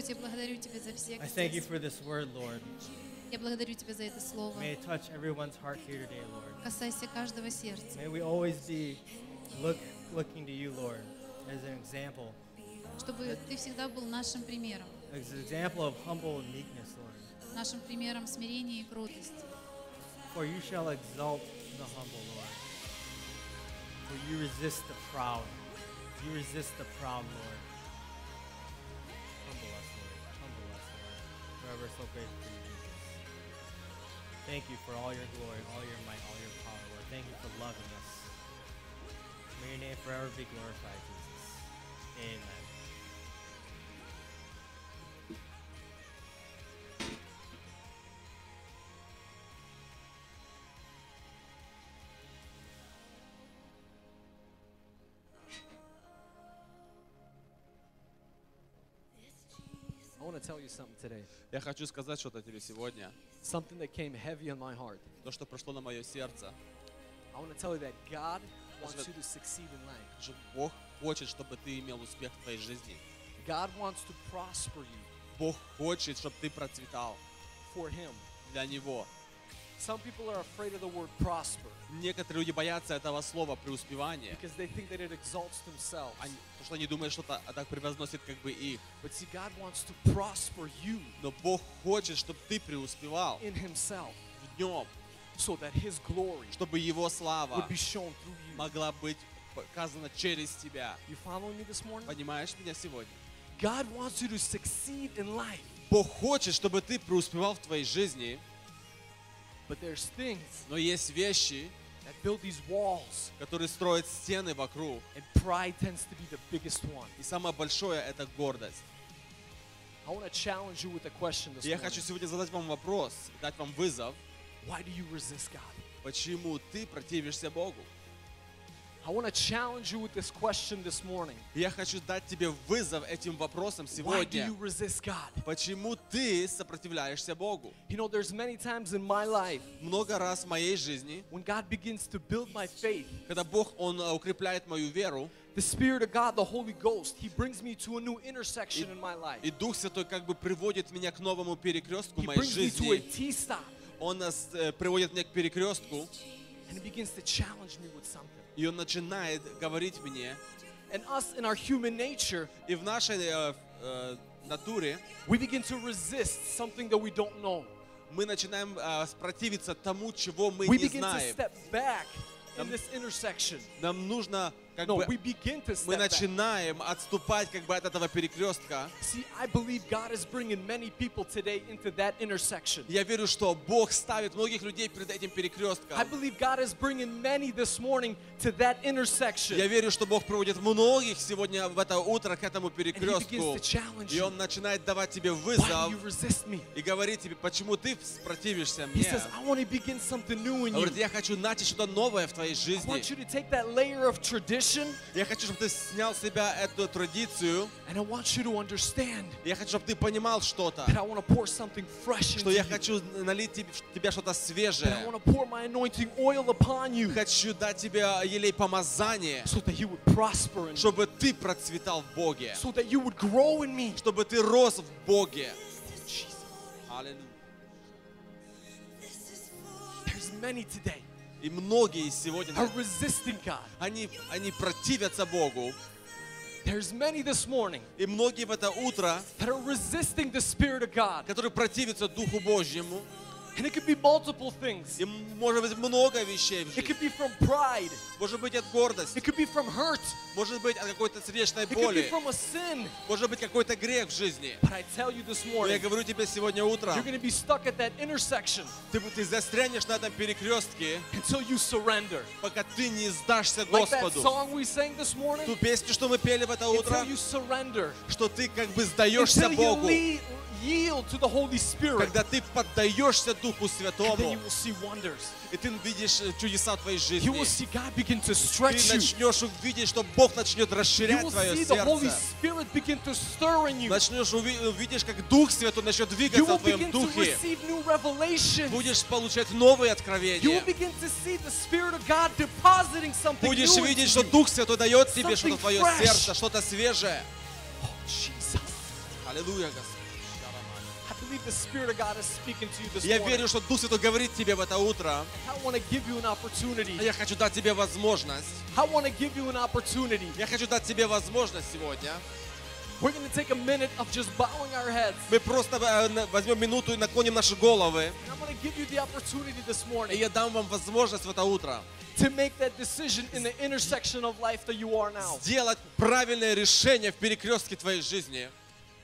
Господь, я благодарю Тебя за всех I thank you здесь. for this word, Lord. Я благодарю Тебя за это слово. May it touch everyone's heart here today, Lord. Касайся каждого сердца. May we always be look, looking to you, Lord, as an example, Чтобы Ты всегда был нашим примером. as an example of humble and meekness, Lord. Нашим примером смирения и кротости. For you shall exalt the humble, Lord. For you resist the proud. You resist the proud, Lord. So grateful you, Jesus. Thank you for all your glory, all your might, all your power, Lord. Thank you for loving us. May your name forever be glorified, Jesus. Amen. Want to tell you something today. Я хочу сказать что-то тебе сегодня. Something that came heavy on my heart. То, что пришло на мое сердце. I want to tell you that God wants you to succeed in life. Бог хочет, чтобы ты имел успех в твоей жизни. God wants to prosper you Бог хочет, чтобы ты процветал for Him. для Него. Some people are afraid of the word prosper Некоторые люди боятся этого слова преуспевание, because they think that it exalts themselves. они- потому что они думают, что это так превозносит как бы их. But see, God wants to prosper you Но Бог хочет, чтобы ты преуспевал in Himself в нем, so that His glory чтобы Его слава would be shown through you. могла быть показана через тебя. You following me this morning? Понимаешь меня сегодня? God wants you to succeed in life. Бог хочет, чтобы ты преуспевал в твоей жизни, But there's things но есть вещи, that build these walls, которые строят стены вокруг. and pride tends to be the biggest one. И самое большое — это гордость. I want to challenge you with a question this я morning. хочу сегодня задать вам вопрос, дать вам вызов. Why do you resist God? Почему ты противишься Богу? I want to challenge you with this question this morning. И я хочу дать тебе вызов этим вопросом Why do сегодня. you resist God? Почему ты сопротивляешься Богу? You know, there's many times in my life Много раз в моей жизни, when God begins to build my faith, когда Бог, Он э, укрепляет мою веру, the Spirit of God, the Holy Ghost, He brings me to a new intersection in my life. и Дух Святой как бы приводит меня к новому перекрестку He brings me to a. T-stop, Он нас э, приводит меня к перекрестку, and He begins to challenge me with something. и Он начинает говорить мне. And us in our human nature, И в нашей э, э, натуре we begin to resist something that we don't know. мы начинаем э, противиться тому, чего мы We не begin to знаем. step back in this intersection. Нам нужно как No, бы we begin to мы step back. начинаем отступать как бы от этого перекрестка. See, I believe God is bringing many people today into that intersection. Я верю, что Бог ставит многих людей перед этим I перекрестком. believe God is bringing many this morning to that intersection. Я верю, что Бог проводит многих сегодня в это утро к этому перекрестку. И. Он начинает давать тебе вызов и говорит тебе, почему ты противишься мне. says, I want to begin something new in you. Говорит, я хочу начать что-то новое в твоей I жизни. want you to take that layer of tradition Я хочу, чтобы ты снял с себя эту традицию. and I want you to understand Я хочу, чтобы ты понимал что-то. that I want to pour something fresh Что я хочу налить в тебя что-то That I свежее. want to pour my anointing oil upon you Хочу дать тебе елей помазания, so that you would prosper in me, чтобы ты процветал в Боге. so that you would grow in me. Чтобы ты рос в Боге. Аллилуйя. There's many today И многие сегодня, are resisting God. они, они противятся Богу. There's many this morning И многие в это утро, that are resisting the Spirit of God. которые противятся Духу Божьему, And it could be multiple things. и может быть много вещей в It жизни. could be from pride. Может быть от гордости, It could be from hurt. может быть от какой-то сердечной It could be боли, from a sin. может быть какой-то грех в жизни. But I tell you this Но я morning, говорю тебе сегодня утром, you're going to be stuck at that intersection ты, ты застрянешь на этом перекрестке, until you surrender. пока ты не сдашься Like that Господу. song we sang this morning, Ту песню, что мы пели в это утро, until you surrender. что ты как бы сдаешься Until you Богу, le- yield to the Holy Spirit. когда ты поддаешься Духу then Святому, you will see wonders. и ты видишь э, чудеса твоей You will жизни. see God begin to Ты stretch you. начнешь увидеть, что Бог начнет You расширять will твое see the Holy сердце. Spirit begin to stir in you. Начнешь уви- увидишь, как Дух Святой начнет You двигаться will в твоем begin to духе. receive new revelation. Будешь получать новые You will откровения. begin to see the Spirit of God depositing something Будешь new видеть, что you. Дух Святой дает тебе что-то в твое сердце, что-то свежее. Jesus. Аллилуйя, Господь. Я верю, что Дух Святой говорит тебе в это утро. Я хочу дать тебе возможность. I want to give you an opportunity. Я хочу дать тебе возможность сегодня. We're going to take a minute of just bowing our heads. Мы просто э, возьмем минуту и наклоним наши головы. And I'm going to give you the opportunity this И morning я дам вам возможность в это утро to make that decision in the intersection of life that you are now. сделать правильное решение в перекрестке твоей жизни.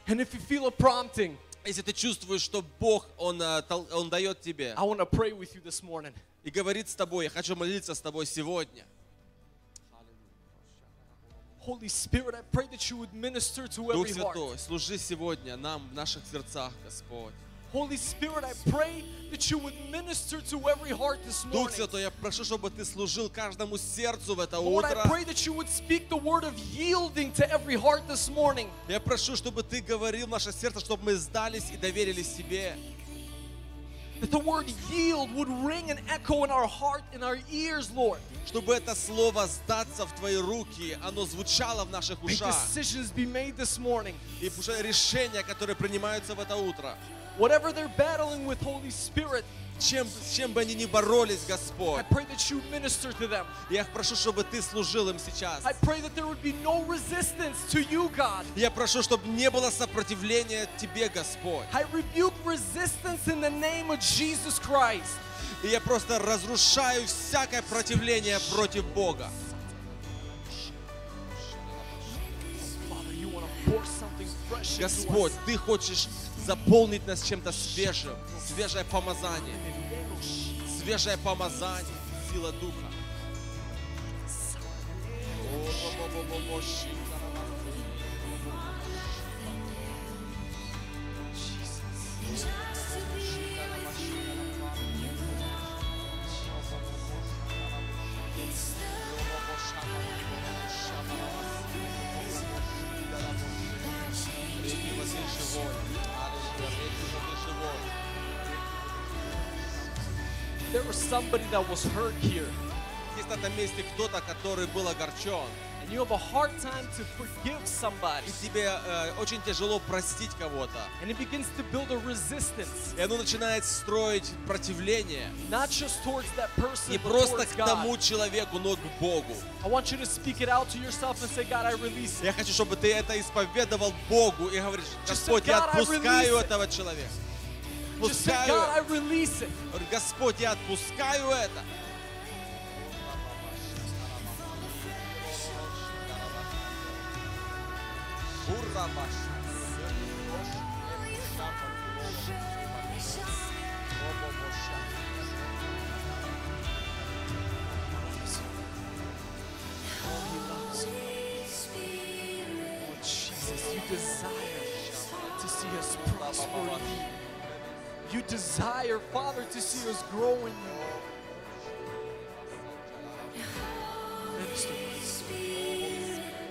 And if you feel a prompting, Если ты чувствуешь, что Бог, Он, э, Он дает тебе I want to pray with you this morning. и говорит с тобой, я хочу молиться с тобой сегодня. Holy Spirit, I pray that you would minister to Дух every heart. Святой, служи сегодня нам в наших сердцах, Господь. Holy Spirit, I pray that you would minister to every heart this Дух morning. Святой, я прошу, чтобы ты служил каждому сердцу в это Lord, I утро. pray that you would speak the word of yielding to every heart this morning. Я прошу, чтобы ты говорил в наше сердце, чтобы мы сдались и доверились тебе. That the word yield would ring and echo in our heart, in our ears, Lord. Чтобы это слово сдаться в твои руки, оно звучало в наших May ушах. decisions be made this morning. И решения, которые принимаются в это утро, Whatever they're battling with, Holy Spirit, чем, с чем бы они ни боролись, I Господь, pray that you minister to them. я прошу, чтобы ты служил им сейчас. I pray that there would be no resistance to you, God. Я прошу, чтобы не было сопротивления тебе, Господь. I rebuke resistance in the name of Jesus Christ. И я просто разрушаю всякое противление против Бога. Father, Господь. Ты хочешь заполнить нас чем-то свежим, свежее помазание, свежее помазание, сила Духа. Речи There was somebody that was hurt here, Есть на этом месте кто-то, который был огорчен. and you have a hard time to forgive somebody. И тебе э, очень тяжело простить кого-то. And it begins to build a resistance, И оно начинает строить противление. not just towards that person, Не просто towards к тому God. человеку, но к Богу. I want you to speak it out to yourself and say, God, I release it. Я хочу, чтобы ты это исповедовал Богу и говоришь, Господь, я "God, I отпускаю release it." этого человека. Just say, Пускаю. God, I release it. Говорю, Господь, я отпускаю это. Oh, Jesus, you desire to see us prosper in you. Desire, Father, to see us grow in you. Minister.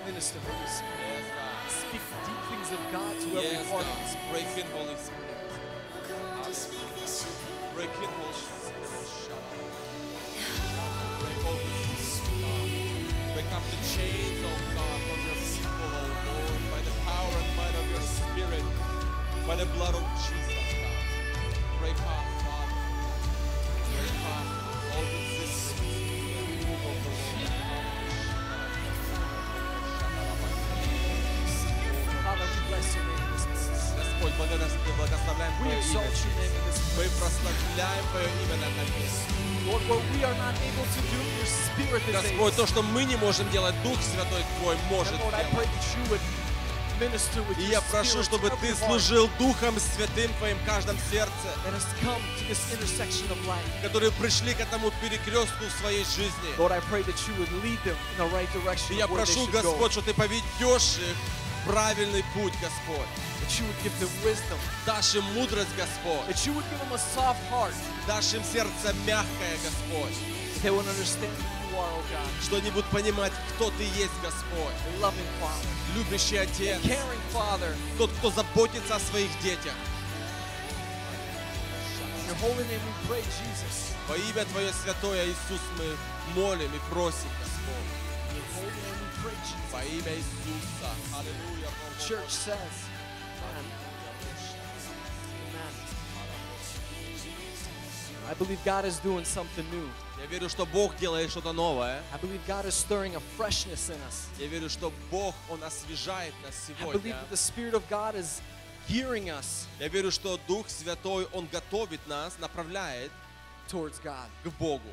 Minister, Holy Spirit. Speak deep things of God to every Yes, heart. God. Break in, Holy Spirit. Break in, Holy Spirit. Break, Holy Spirit. Break up the chains, oh God, from your people, oh Lord, by the power and might of your Spirit, by the blood of то, что мы не можем делать, Дух Святой Твой может делать. И я прошу, чтобы Ты служил Духом Святым в Твоем каждом сердце, которые пришли к этому перекрестку в своей жизни. И я прошу. Господь, что Ты поведешь их в правильный путь, Господь. That you would give them wisdom. Дашь им мудрость, Господь. That you would give them a soft heart. Дашь им сердце мягкое, Господь. That they would understand who you are, oh God. Что они будут понимать, кто Ты есть, Господь. A loving Father. Любящий A Отец. caring Father. Тот, кто заботится о своих детях. In your holy name we pray, Jesus. Во имя Твое святое, Иисус, мы молим и просим, Господь. In your holy name we pray, Jesus. Во имя Иисуса. Аллилуйя. The church says, Amen. Amen. I believe God is doing something new. Я верю, что Бог делает что-то новое. I believe God is stirring a freshness in us. Я верю, что Бог, Он освежает нас I believe сегодня. that the Spirit of God is gearing us Я верю, что Дух Святой, Он готовит нас, направляет towards God. к Богу.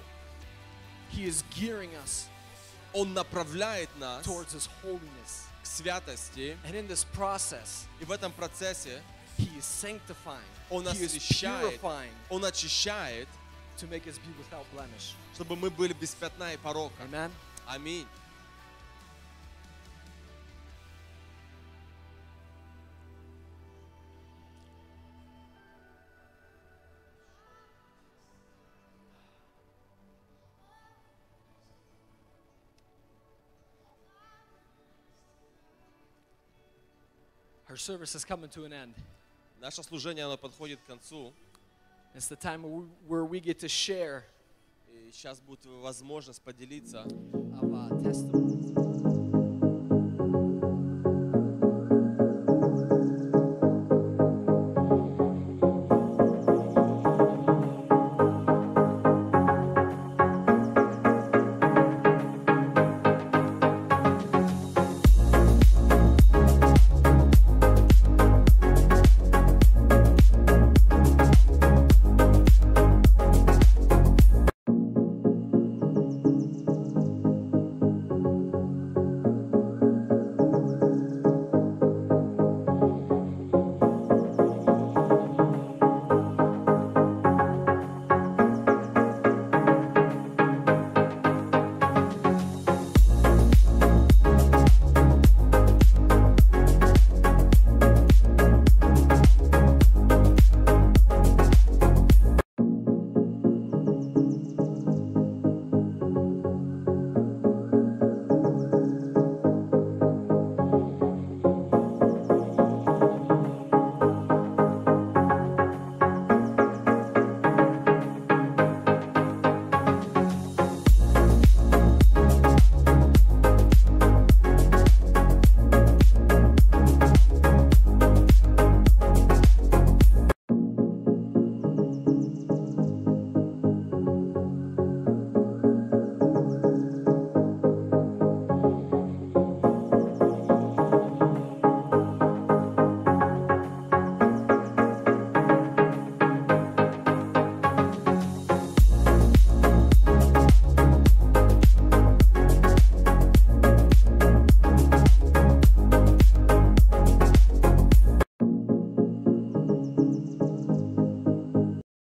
He is gearing us Он направляет нас towards His holiness. к святости. And in this process, И в этом процессе He is sanctifying. Он He is освещает, purifying Он очищает, to make us be without blemish. чтобы мы были без пятна и порока. Amen. Аминь. Our service is coming to an end. Наше служение, оно подходит к концу. It's the time where we- where we get to share И сейчас будет возможность поделиться of uh, testimony.